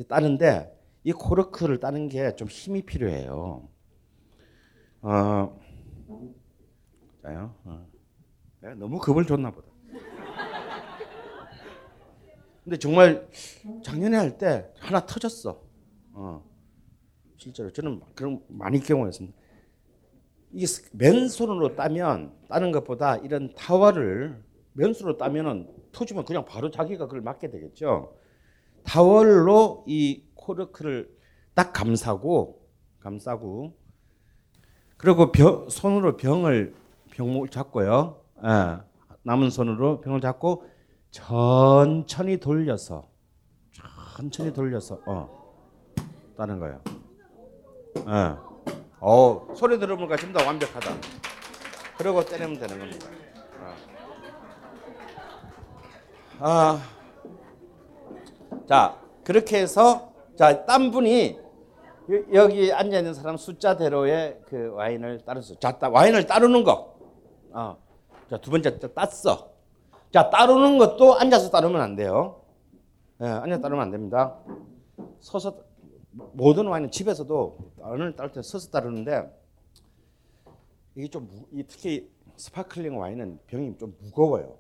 따는데 이 코르크를 따는 게 좀 힘이 필요해요. 어, 자요. 어. 내가 너무 겁을 줬나 보다. 근데 정말 작년에 할 때 하나 터졌어. 어. 실제로 저는 그런 많이 경험했습니다. 이게 맨손으로 따면 따는 것보다 이런 타월을 맨손으로 따면은 터지면 그냥 바로 자기가 그걸 맞게 되겠죠. 타월로 이 코르크를 딱 감싸고 감싸고 그리고 병, 손으로 병을 병목을 잡고요. 예. 남은 손으로 병을 잡고 천천히 돌려서 천천히 돌려서 어 따는 거예요. 예. 어 소리 들으니까 지금 다 완벽하다. 그러고 때리면 되는 겁니다. 아. 아. 자 그렇게 해서 자딴 분이 여기 앉아 있는 사람 숫자대로의 그 와인을 따르서 자 와인을 따르는 거. 어. 자두 번째 땄어. 자 따르는 것도 앉아서 따르면 안 돼요. 예, 앉아 따르면 안 됩니다. 서서 모든 와인은 집에서도 와인을 따를 때 서서 따르는데 이게 좀 특히 sparkling 와인은 병이 좀 무거워요.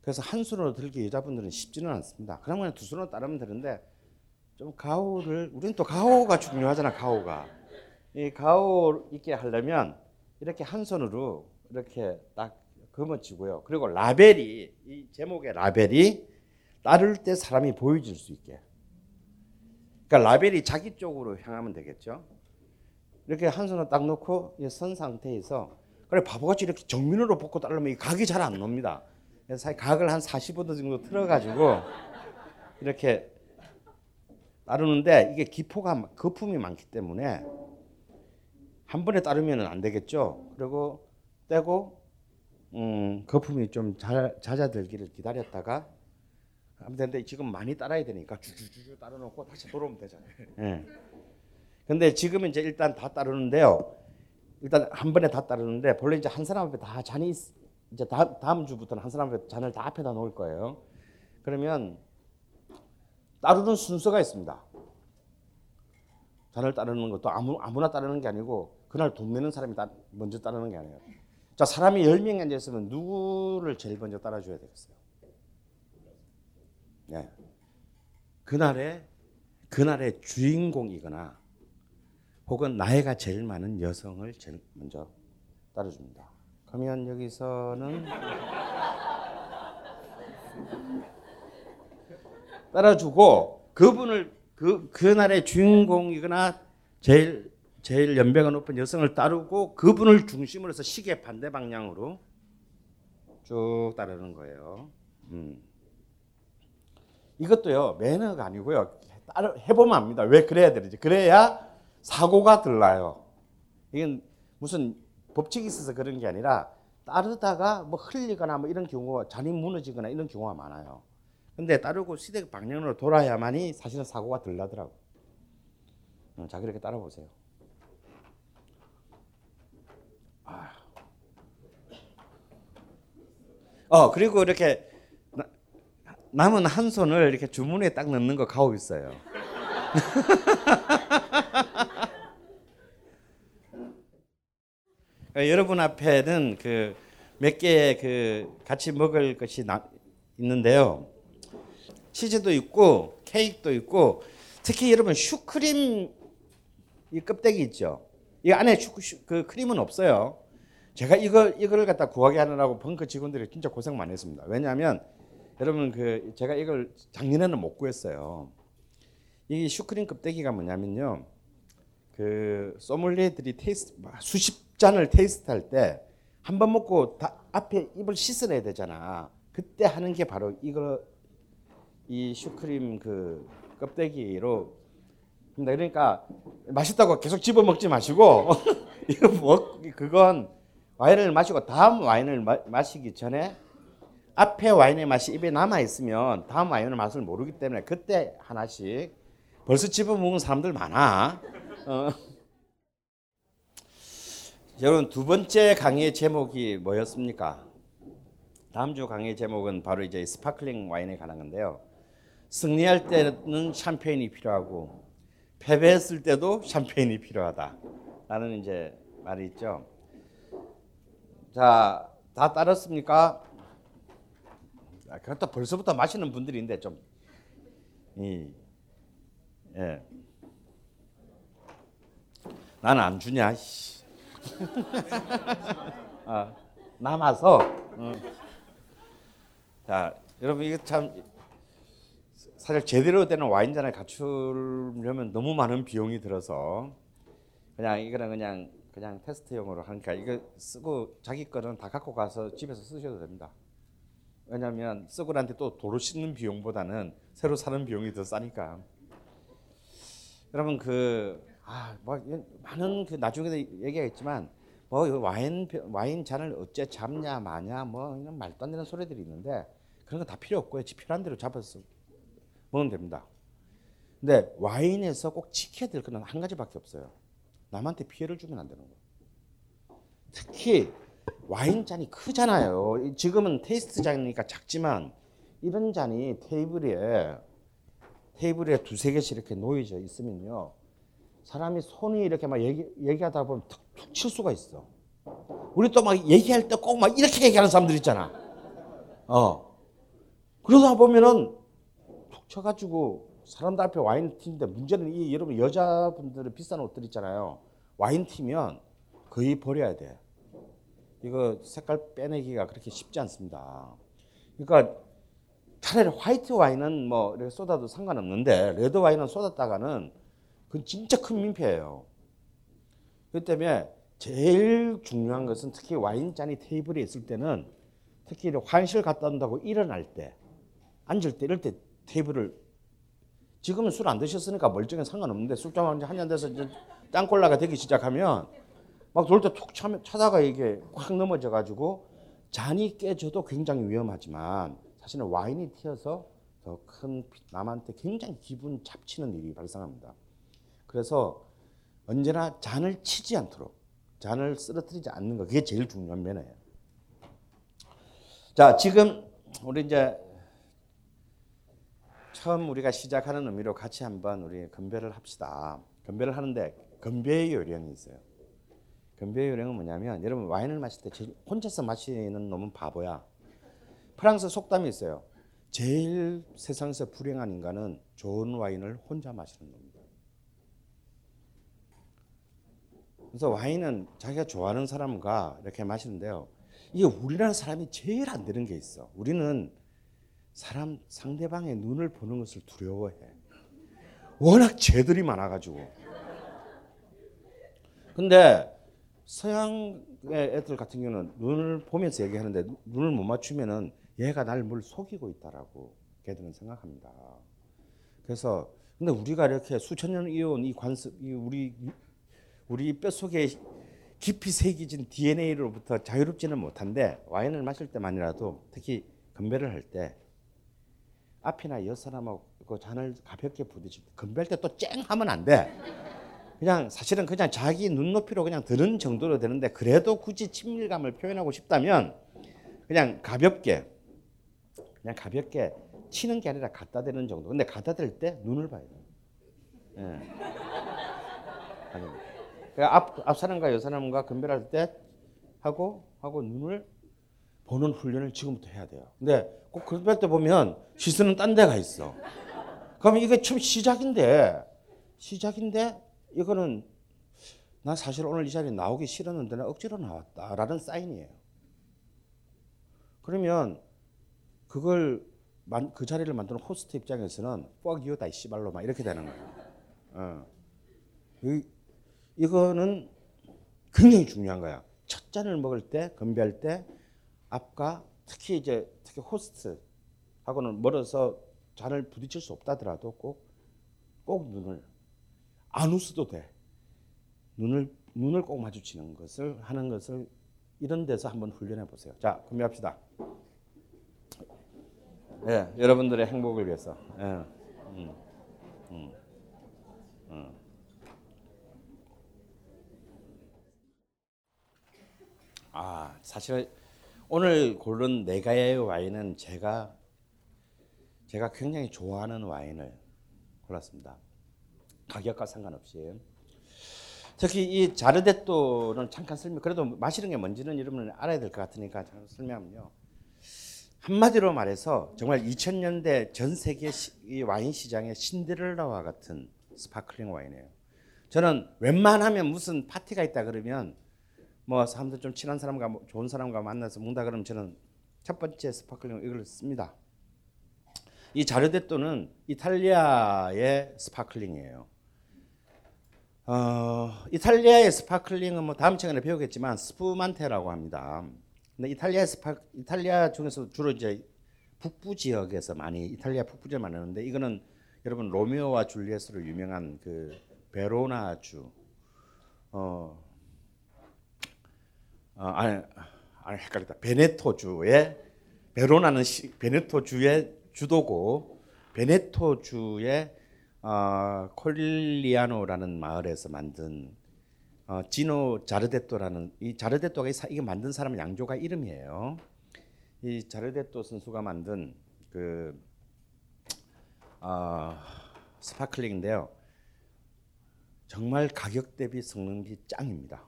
그래서 한 손으로 들기 여자분들은 쉽지는 않습니다. 그럼 그냥 두 손으로 따르면 되는데 좀 가오를 우리는 또 가오가 중요하잖아 가오가 이 가오 있게 하려면 이렇게 한 손으로 이렇게 딱 금어치고요. 그리고 라벨이 이 제목의 라벨이 따를 때 사람이 보여줄 수 있게. 그러니까 라벨이 자기 쪽으로 향하면 되겠죠. 이렇게 한 손을 딱 놓고 선 상태에서 그래 바보같이 이렇게 정면으로 벗고 따르면 이 각이 잘 안 놉니다. 그래서 각을 한 45도 정도 틀어가지고 이렇게 따르는데 이게 기포가 거품이 많기 때문에 한 번에 따르면 안 되겠죠. 그리고 떼고 음, 거품이 좀 자, 잦아들기를 기다렸다가 하면 되는데 지금 많이 따라야 되니까 주주주주 따라놓고 다시 돌아오면 되잖아요. 예. 근데 지금은 이제 일단 다 따르는데요. 일단 한 번에 다 따르는데 본래 이제 한 사람 앞에 다 잔이 이제 다음, 다음 주부터는 한 사람 앞에 잔을 다 앞에다 놓을 거예요. 그러면 따르는 순서가 있습니다. 잔을 따르는 것도 아무, 아무나 따르는 게 아니고 그날 돈 내는 사람이 따, 먼저 따르는 게 아니에요. 자 사람이 10명이 앉아 있으면 누구를 제일 먼저 따라줘야 되겠어요? 네. 그날의 그날의 주인공이거나 혹은 나이가 제일 많은 여성을 제일 먼저 따라줍니다. 그러면 여기서는 *laughs* 따라주고 그분을 그 그날의 주인공이거나 제일 제일 연배가 높은 여성을 따르고 그분을 중심으로 해서 시계 반대 방향으로 쭉 따르는 거예요. 음. 이것도요 매너가 아니고요 따라 해보면 압니다. 왜 그래야 되는지 그래야 사고가 덜 나요. 이건 무슨 법칙이 있어서 그런 게 아니라 따르다가 뭐 흘리거나 뭐 이런 경우가 잔이 무너지거나 이런 경우가 많아요. 근데 따르고 시대 방향으로 돌아야만이 사실은 사고가 덜 나더라고. 어, 자 그렇게 따라 보세요. 아. 어 그리고 이렇게 나, 남은 한 손을 이렇게 주문에 딱 넣는 거 가오 있어요. 그러니까 *laughs* 여러분 앞에는 그 몇 개의 그 같이 먹을 것이 나, 있는데요. 치즈도 있고 케이크도 있고 특히 여러분 슈크림 이 껍데기 있죠. 이 안에 슈, 슈, 그 크림은 없어요. 제가 이걸 이걸 갖다 구하게 하느라고 벙커 직원들이 진짜 고생 많이 했습니다. 왜냐하면 여러분 그 제가 이걸 작년에는 못 구했어요. 이 슈크림 껍데기가 뭐냐면요. 그 소믈리에들이 taste 수십 잔을 taste할 때 한 번 먹고 다 앞에 입을 씻어내야 되잖아. 그때 하는 게 바로 이거 이 슈크림 그 껍데기로 그러니까 맛있다고 계속 집어 먹지 마시고 *laughs* 이거 뭐 그건 와인을 마시고 다음 와인을 마, 마시기 전에 앞에 와인의 맛이 입에 남아 있으면 다음 와인의 맛을 모르기 때문에 그때 하나씩 벌써 집어 먹은 사람들 많아. 어. 여러분 두 번째 강의의 제목이 뭐였습니까? 다음 주 강의 제목은 바로 이제 스파클링 와인에 관한 건데요. 승리할 때는 샴페인이 필요하고 패배했을 때도 샴페인이 필요하다 라는 이제 말이 있죠. 자, 다 따랐습니까? 아, 그렇다 벌써부터 마시는 분들인데 좀 이, 예. 나는 안 주냐? *laughs* 아, 남아서. 어. 자, 여러분 이게 참 사실 제대로 되는 와인잔을 갖추려면 너무 많은 비용이 들어서 그냥 이거는 그냥 그냥 테스트용으로 하니까 이거 쓰고 자기 거는 다 갖고 가서 집에서 쓰셔도 됩니다. 왜냐하면 난데 또 도로 씻는 비용보다는 새로 사는 비용이 더 싸니까. 여러분 그 아 뭐 많은 그 나중에도 얘기하겠지만 뭐 와인 와인 잔을 어째 잡냐 마냐 뭐 이런 말도 안 되는 소리들이 있는데 그런 거 다 필요 없고요. 지 필요한 대로 잡아서 먹으면 됩니다. 근데 와인에서 꼭 지켜야 될 거는 한 가지밖에 없어요. 남한테 피해를 주면 안 되는 거예요. 특히 와인 잔이 크잖아요. 지금은 테이스트 잔이니까 작지만 이런 잔이 테이블에 테이블에 두세 개씩 이렇게 놓여져 있으면요. 사람이 손이 이렇게 막 얘기, 얘기하다 보면 툭툭 칠 수가 있어. 우리 또 막 얘기할 때 꼭 막 이렇게 얘기하는 사람들 있잖아. 어. 그러다 보면은 툭 쳐가지고 사람들 앞에 와인 팀인데 문제는 이 여러분 여자분들은 비싼 옷들 있잖아요. 와인 팀면 거의 버려야 돼. 이거 색깔 빼내기가 그렇게 쉽지 않습니다. 그러니까 차라리 화이트 와인은 뭐 이렇게 쏟아도 상관없는데 레드 와인은 쏟았다가는 그건 진짜 큰 민폐예요. 그렇기 때문에 제일 중요한 것은 특히 와인 잔이 테이블에 있을 때는 특히 화장실 갔다 온다고 일어날 때 앉을 때 이럴 때 테이블을 지금은 술 안 드셨으니까 멀쩡해 상관없는데 술좀 한잔 돼서 이제 꽐라가 되기 시작하면 막 돌 때 툭 차다가 이게 확 넘어져 가지고 잔이 깨져도 굉장히 위험하지만 사실은 와인이 튀어서 더 큰 남한테 굉장히 기분 잡치는 일이 발생합니다. 그래서 언제나 잔을 치지 않도록 잔을 쓰러뜨리지 않는 거 그게 제일 중요한 면이에요. 자 지금 우리 이제 처음 우리가 시작하는 의미로 같이 한번 우리 건배를 합시다. 건배를 하는데 건배의 요령이 있어요. 건배의 요령은 뭐냐면 여러분 와인을 마실 때 혼자서 마시는 놈은 바보야. 프랑스 속담이 있어요. 제일 세상에서 불행한 인간은 좋은 와인을 혼자 마시는 놈입니다. 그래서 와인은 자기가 좋아하는 사람과 이렇게 마시는데요. 이게 우리나라 사람이 제일 안 되는 게 있어. 우리는 사람 상대방의 눈을 보는 것을 두려워해. 워낙 죄들이 많아가지고. 근데 서양의 애들 같은 경우는 눈을 보면서 얘기하는데 눈을 못 맞추면은 얘가 날 뭘 속이고 있다라고 걔들은 생각합니다. 그래서 근데 우리가 이렇게 수천 년 이어온 이 관습, 이 우리 우리 뼈 속에 깊이 새겨진 DNA로부터 자유롭지는 못한데 와인을 마실 때만이라도 특히 건배를 할 때 앞이나 옆 사람하고 그 잔을 가볍게 부딪히 건배할 때 또 쨍 하면 안 돼. 그냥 사실은 그냥 자기 눈높이로 그냥 드는 정도로 되는데 그래도 굳이 친밀감을 표현하고 싶다면 그냥 가볍게 그냥 가볍게 치는 게 아니라 갖다 대는 정도. 근데 갖다 댈 때 눈을 봐야 돼. 예. 아니. 그러니까 앞, 앞 사람과 옆 사람과 건배할 때 하고 하고 눈을 보는 훈련을 지금부터 해야 돼요. 근데 꼭 그럴 때 보면 시선은 딴 데가 있어. 그럼 이게 좀 시작인데, 시작인데, 이거는 나 사실 오늘 이 자리에 나오기 싫었는데 나 억지로 나왔다라는 사인이에요. 그러면 그걸 그 자리를 만드는 호스트 입장에서는 fuck you 다 씨발로 막 이렇게 되는 거예요. 어. 이, 이거는 굉장히 중요한 거야. 첫 잔을 먹을 때, 건배할 때 앞과 특히 이제 특히 호스트하고는 멀어서 잔을 부딪힐 수 없다더라도 꼭, 꼭 눈을 안 웃어도 돼. 눈을 눈을 꼭 마주치는 것을 하는 것을 이런 데서 한번 훈련해 보세요. 자, 구매합시다. 예, 여러분들의 행복을 위해서. 예, 음, 음, 음. 아, 사실 오늘 고른 네 가의 와인은 제가 제가 굉장히 좋아하는 와인을 골랐습니다. 가격과 상관없이. 특히 이 자르데토는 잠깐 설명. 그래도 마시는 게 뭔지는 여러분은 알아야 될 것 같으니까 잠깐 설명하면요. 한마디로 말해서 정말 2000년대 전 세계 시, 와인 시장의 신데렐라와 같은 스파클링 와인이에요. 저는 웬만하면 무슨 파티가 있다 그러면 뭐 사람들 좀 친한 사람과 뭐 좋은 사람과 만나서 먹다 그러면 저는 첫 번째 스파클링 이걸 씁니다. 이 자르데토는 이탈리아의 스파클링이에요. 어, 이탈리아의 스파클링은 뭐 다음 시간에 배우겠지만 스푸만테라고 합니다. 근데 이탈리아 스파 이탈리아 중에서 주로 이제 북부 지역에서 많이 이탈리아 북부 지역 많은데 이거는 여러분 로미오와 줄리엣으로 유명한 그 베로나 주 어, 어 아니 아니 헷갈렸다 베네토 주의 베로나는 시, 베네토 주의 주도고 베네토 주의 어, 콜리아노라는 마을에서 만든 어, 지노 자르데토라는 이 자르데토가 이게 만든 사람 양조가 이름이에요. 이 자르데토 선수가 만든 그 어, 스파클링인데요. 정말 가격 대비 성능비 짱입니다.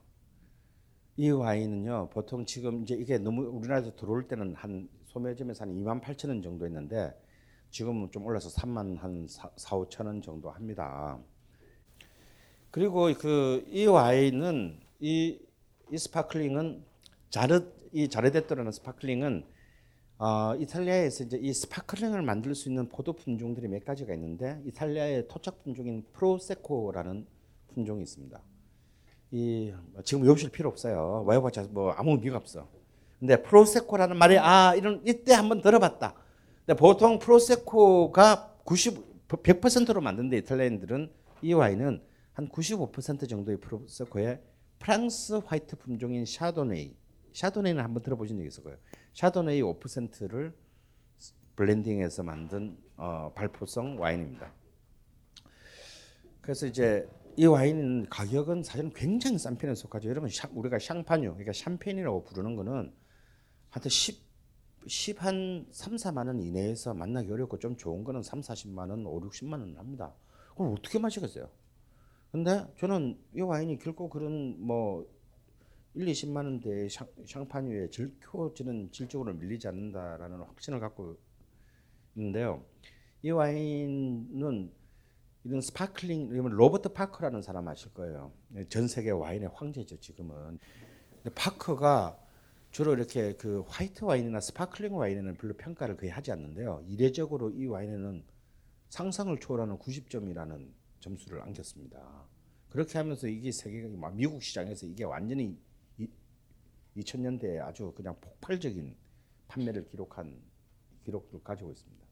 이 와인은요 보통 지금 이제 이게 너무 우리나라에서 들어올 때는 한 소매점에서 한 2만 8천 원 정도 했는데 지금은 좀 올라서 3만 한 4, 5천 원 정도 합니다. 그리고 그 이 와인은 이, 이 스파클링은 자르 이 자르데토라는 스파클링은 어, 이탈리아에서 이제 이 스파클링을 만들 수 있는 포도 품종들이 몇 가지가 있는데 이탈리아의 토착 품종인 프로세코라는 품종이 있습니다. 이 지금 외우실 필요 없어요. 외워봤자 뭐 아무 의미가 없어. 근데 프로세코라는 말이 아 이런 이때 한번 들어봤다. 보통 프로세코가 90 100%로 만든데 이탈리아인들은 이 와인은 한 95% 정도의 프로세코에 프랑스 화이트 품종인 샤도네이. 샤도네이는 한번 들어보신 적 있을 거예요. 샤도네이 5%를 블렌딩해서 만든 어, 발포성 와인입니다. 그래서 이제 이 와인은 가격은 사실은 굉장히 싼 편에 속하죠. 여러분 우리가 샹파뉴, 그러니까 샴페인이라고 부르는 거는 하여튼 10, 10한 3, 4만 원 이내에서 만나기 어렵고 좀 좋은 거는 3, 40만 원, 5, 60만 원 합니다. 그럼 어떻게 마시겠어요? 근데 저는 이 와인이 결코 그런 뭐 1, 20만 원대 샹파뉴에 질켜지는 질적으로 밀리지 않는다라는 확신을 갖고 있는데요. 이 와인은 이런 스파클링 로버트 파커라는 사람 아실 거예요. 전 세계 와인의 황제죠 지금은. 파커가 주로 이렇게 그 화이트 와인이나 스파클링 와인에는 별로 평가를 거의 하지 않는데요. 이례적으로 이 와인에는 상상을 초월하는 90점이라는 점수를 안겼습니다. 그렇게 하면서 이게 세계 미국 시장에서 이게 완전히 2000년대에 아주 그냥 폭발적인 판매를 기록한 기록을 가지고 있습니다.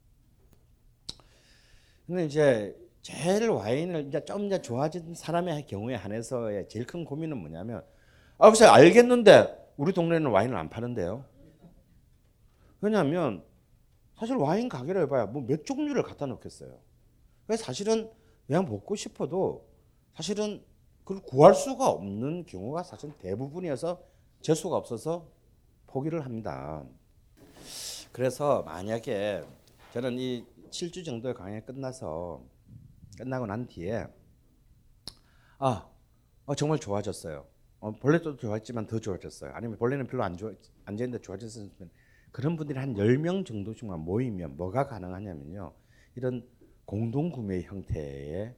근데 이제 제일 와인을 이제 좀 이제 좋아진 사람의 경우에 한해서의 제일 큰 고민은 뭐냐면 아, 글쎄 알겠는데 우리 동네는 와인을 안 파는데요. 왜냐하면 사실 와인 가게를 해봐야 뭐 몇 종류를 갖다 놓겠어요. 사실은 그냥 먹고 싶어도 사실은 그걸 구할 수가 없는 경우가 사실 대부분이어서 재수가 없어서 포기를 합니다. 그래서 만약에 저는 이 7주 정도의 강의 끝나서 끝나고 난 뒤에 아 어, 정말 좋아졌어요. 어, 본래도 좋았지만 더 좋아졌어요. 아니면 본래는 별로 안 좋아 안 좋았는데 좋아졌으면 그런 분들이 한 10명 정도씩만 모이면 뭐가 가능하냐면요. 이런 공동 구매 형태의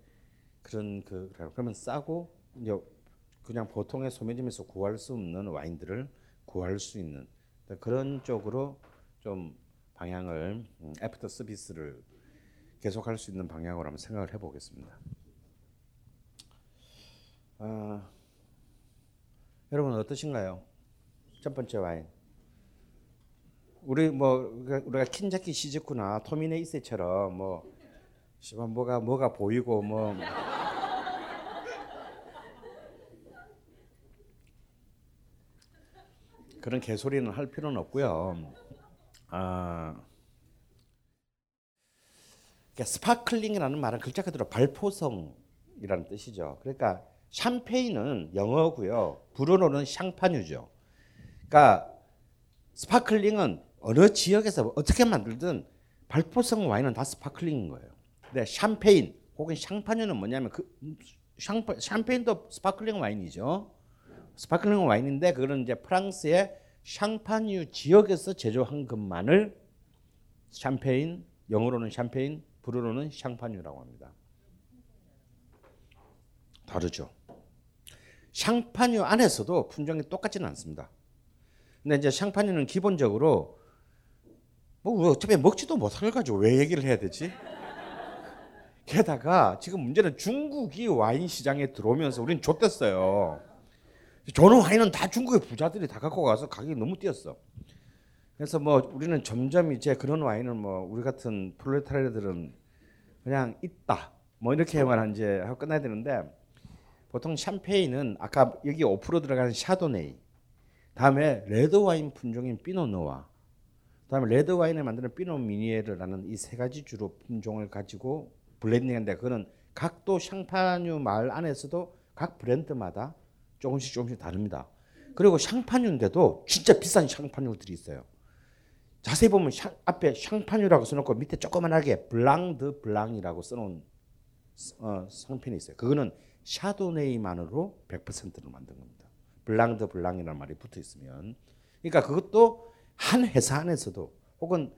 그런 그 그러면 싸고 이제 그냥 보통의 소매점에서 구할 수 없는 와인들을 구할 수 있는 그런 쪽으로 좀 방향을 애프터 서비스를 계속할 수 있는 방향으로 한번 생각을 해보겠습니다. 아, 여러분 어떠신가요? 첫 번째 와인. 우리 뭐 우리가 킨자키 시즈쿠나 토미네 이세처럼 뭐 뭐가 뭐가 보이고 뭐 그런 개소리는 할 필요는 없고요. 아, 그러니까 스파클링이라는 말은 글자 그대로 발포성이라는 뜻이죠. 그러니까 샴페인은 영어고요. 불어로는 샹파뉴죠. 그러니까 스파클링은 어느 지역에서 어떻게 만들든 발포성 와인은 다 스파클링인 거예요. 근데 샴페인 혹은 샹파뉴는 뭐냐면 그 샴페, 샴페인도 스파클링 와인이죠. 스파클링 와인인데 그거는 이제 프랑스의 샹파뉴 지역에서 제조한 것만을 샴페인, 영어로는 샴페인, 불어로는 샹파뉴라고 합니다. 다르죠. 샹파뉴 안에서도 품종이 똑같지는 않습니다. 근데 이제 샹파뉴는 기본적으로 뭐 어차피 먹지도 못할 가지고 왜 얘기를 해야 되지? 게다가 지금 문제는 중국이 와인 시장에 들어오면서 우리는 좆됐어요. 저는 와인은 다 중국의 부자들이 다 갖고 가서 가격이 너무 뛰었어. 그래서 뭐 우리는 점점 이제 그런 와인을 뭐 우리 같은 프롤레타리아들은 그냥 있다 뭐 이렇게만 이제 하고 끝나야 되는데 보통 샴페인은 아까 여기 5% 들어가는 샤도네이 다음에 레드 와인 품종인 피노누아 그다음에 레드 와인을 만드는 피노 뫼니에라는 이 세 가지 주로 품종을 가지고 블렌딩한데 그거는 각도 샹파뉴 마을 안에서도 각 브랜드마다 조금씩 조금씩 다릅니다. 그리고 샹파뉴인데도 진짜 비싼 샹파뉴들이 있어요. 자세히 보면 샹, 앞에 샹파뉴라고 써놓고 밑에 조그만하게 블랑 드 블랑이라고 써놓은 어, 샴페인이 있어요. 그거는 샤도네이만으로 100%를 만든 겁니다. 블랑 드 블랑이라는 말이 붙어 있으면, 그러니까 그것도 한 회사 안에서도 혹은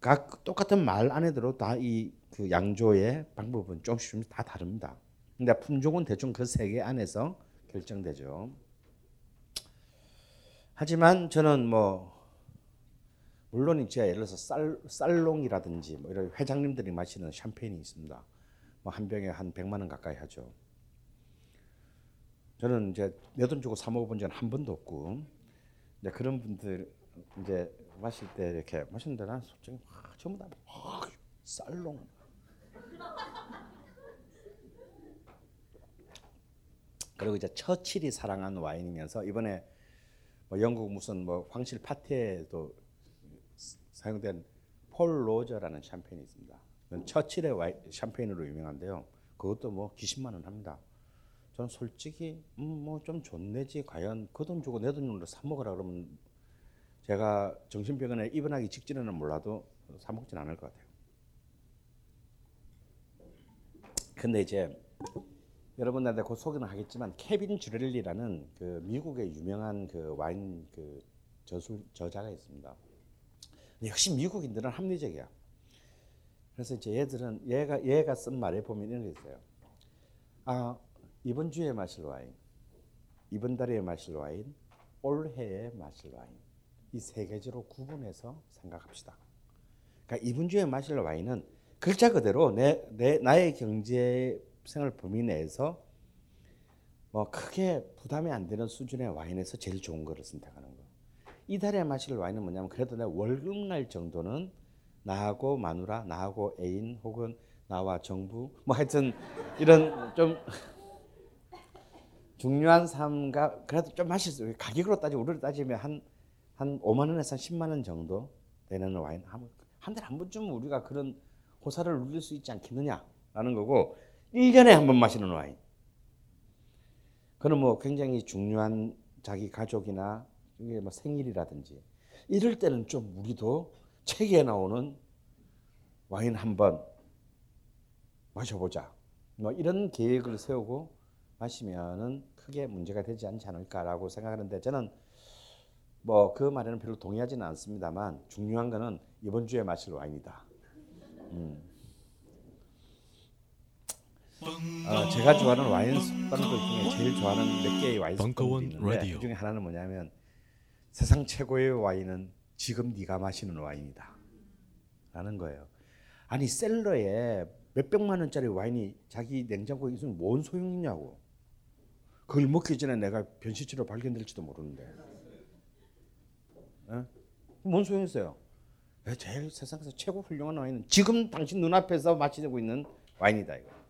각 똑같은 말 안에도 다 이 그 양조의 방법은 조금씩 조금씩 다 다릅니다. 근데 품종은 대충 그 세 개 안에서 결정되죠. 하지만 저는 뭐 물론 이제 예를 들어서 쌀 쌀롱이라든지 뭐 이런 회장님들이 마시는 샴페인이 있습니다. 뭐 한 병에 한 100만 원 가까이 하죠. 저는 이제 내 돈 주고 사 먹어본 적은 한 번도 없고 이제 그런 분들 이제 마실 때 이렇게 마시는데 난 솔직히 와, 전부 다 와, 쌀롱. 그리고 이제 처칠이 사랑한 와인이면서 이번에 뭐 영국 무슨 뭐 황실 파티에도 사용된 폴 로저라는 샴페인이 있습니다. 처칠의 와인, 샴페인으로 유명한데요. 그것도 뭐 기십만 원 합니다. 저는 솔직히 음, 뭐 좀 좋네지 과연 그 돈 주고 내 돈으로 사 먹으라 그러면 제가 정신병원에 입원하기 직전에는 몰라도 사 먹진 않을 것 같아요. 근데 이제 여러분들한테 곧 소개는 하겠지만 케빈 주렐리라는 그 미국의 유명한 그 와인 그 저술 저자가 있습니다. 역시 미국인들은 합리적이야. 그래서 이제 얘들은 얘가 얘가 쓴 말에 보면 이런 게 있어요. 아 이번 주에 마실 와인, 이번 달에 마실 와인, 올해에 마실 와인 이 세 가지로 구분해서 생각합시다. 그러니까 이번 주에 마실 와인은 글자 그대로 내, 내 나의 경제 생활 범위 내에서 뭐 크게 부담이 안 되는 수준의 와인에서 제일 좋은 거를 선택하는 거. 이달에 마실 와인은 뭐냐면 그래도 내 월급날 정도는 나하고 마누라, 나하고 애인 혹은 나와 정부 뭐 하여튼 이런 좀 중요한 삶과 그래도 좀수 가격으로 따지고 우리로 따지면 한 한 5만 원에서 10만 원 정도 되는 와인 한, 한 달에 한 번쯤 우리가 그런 호사를 누릴 수 있지 않겠느냐라는 거고 1년에 한 번 마시는 와인. 그는 뭐 굉장히 중요한 자기 가족이나 이게 뭐 생일이라든지 이럴 때는 좀 우리도 책에 나오는 와인 한 번 마셔보자. 뭐 이런 계획을 세우고 마시면은 크게 문제가 되지 않지 않을까라고 생각하는데 저는 뭐 그 말에는 별로 동의하지는 않습니다만 중요한 거는 이번 주에 마실 와인이다. 음. 어, 제가 좋아하는 와인 습관들 중에 제일 좋아하는 몇 개의 와인 습관이 있는데. 그 중에 하나는 뭐냐면 세상 최고의 와인은 지금 네가 마시는 와인이다. 라는 거예요. 아니 셀러에 몇 백만 원짜리 와인이 자기 냉장고에 있으면 뭔 소용이 있냐고. 그걸 먹기 전에 내가 변시치로 발견될지도 모르는데. 어? 뭔 소용 있어요? 에, 제일 세상에서 최고 훌륭한 와인은 지금 당신 눈앞에서 마시고 있는 와인이다 이거.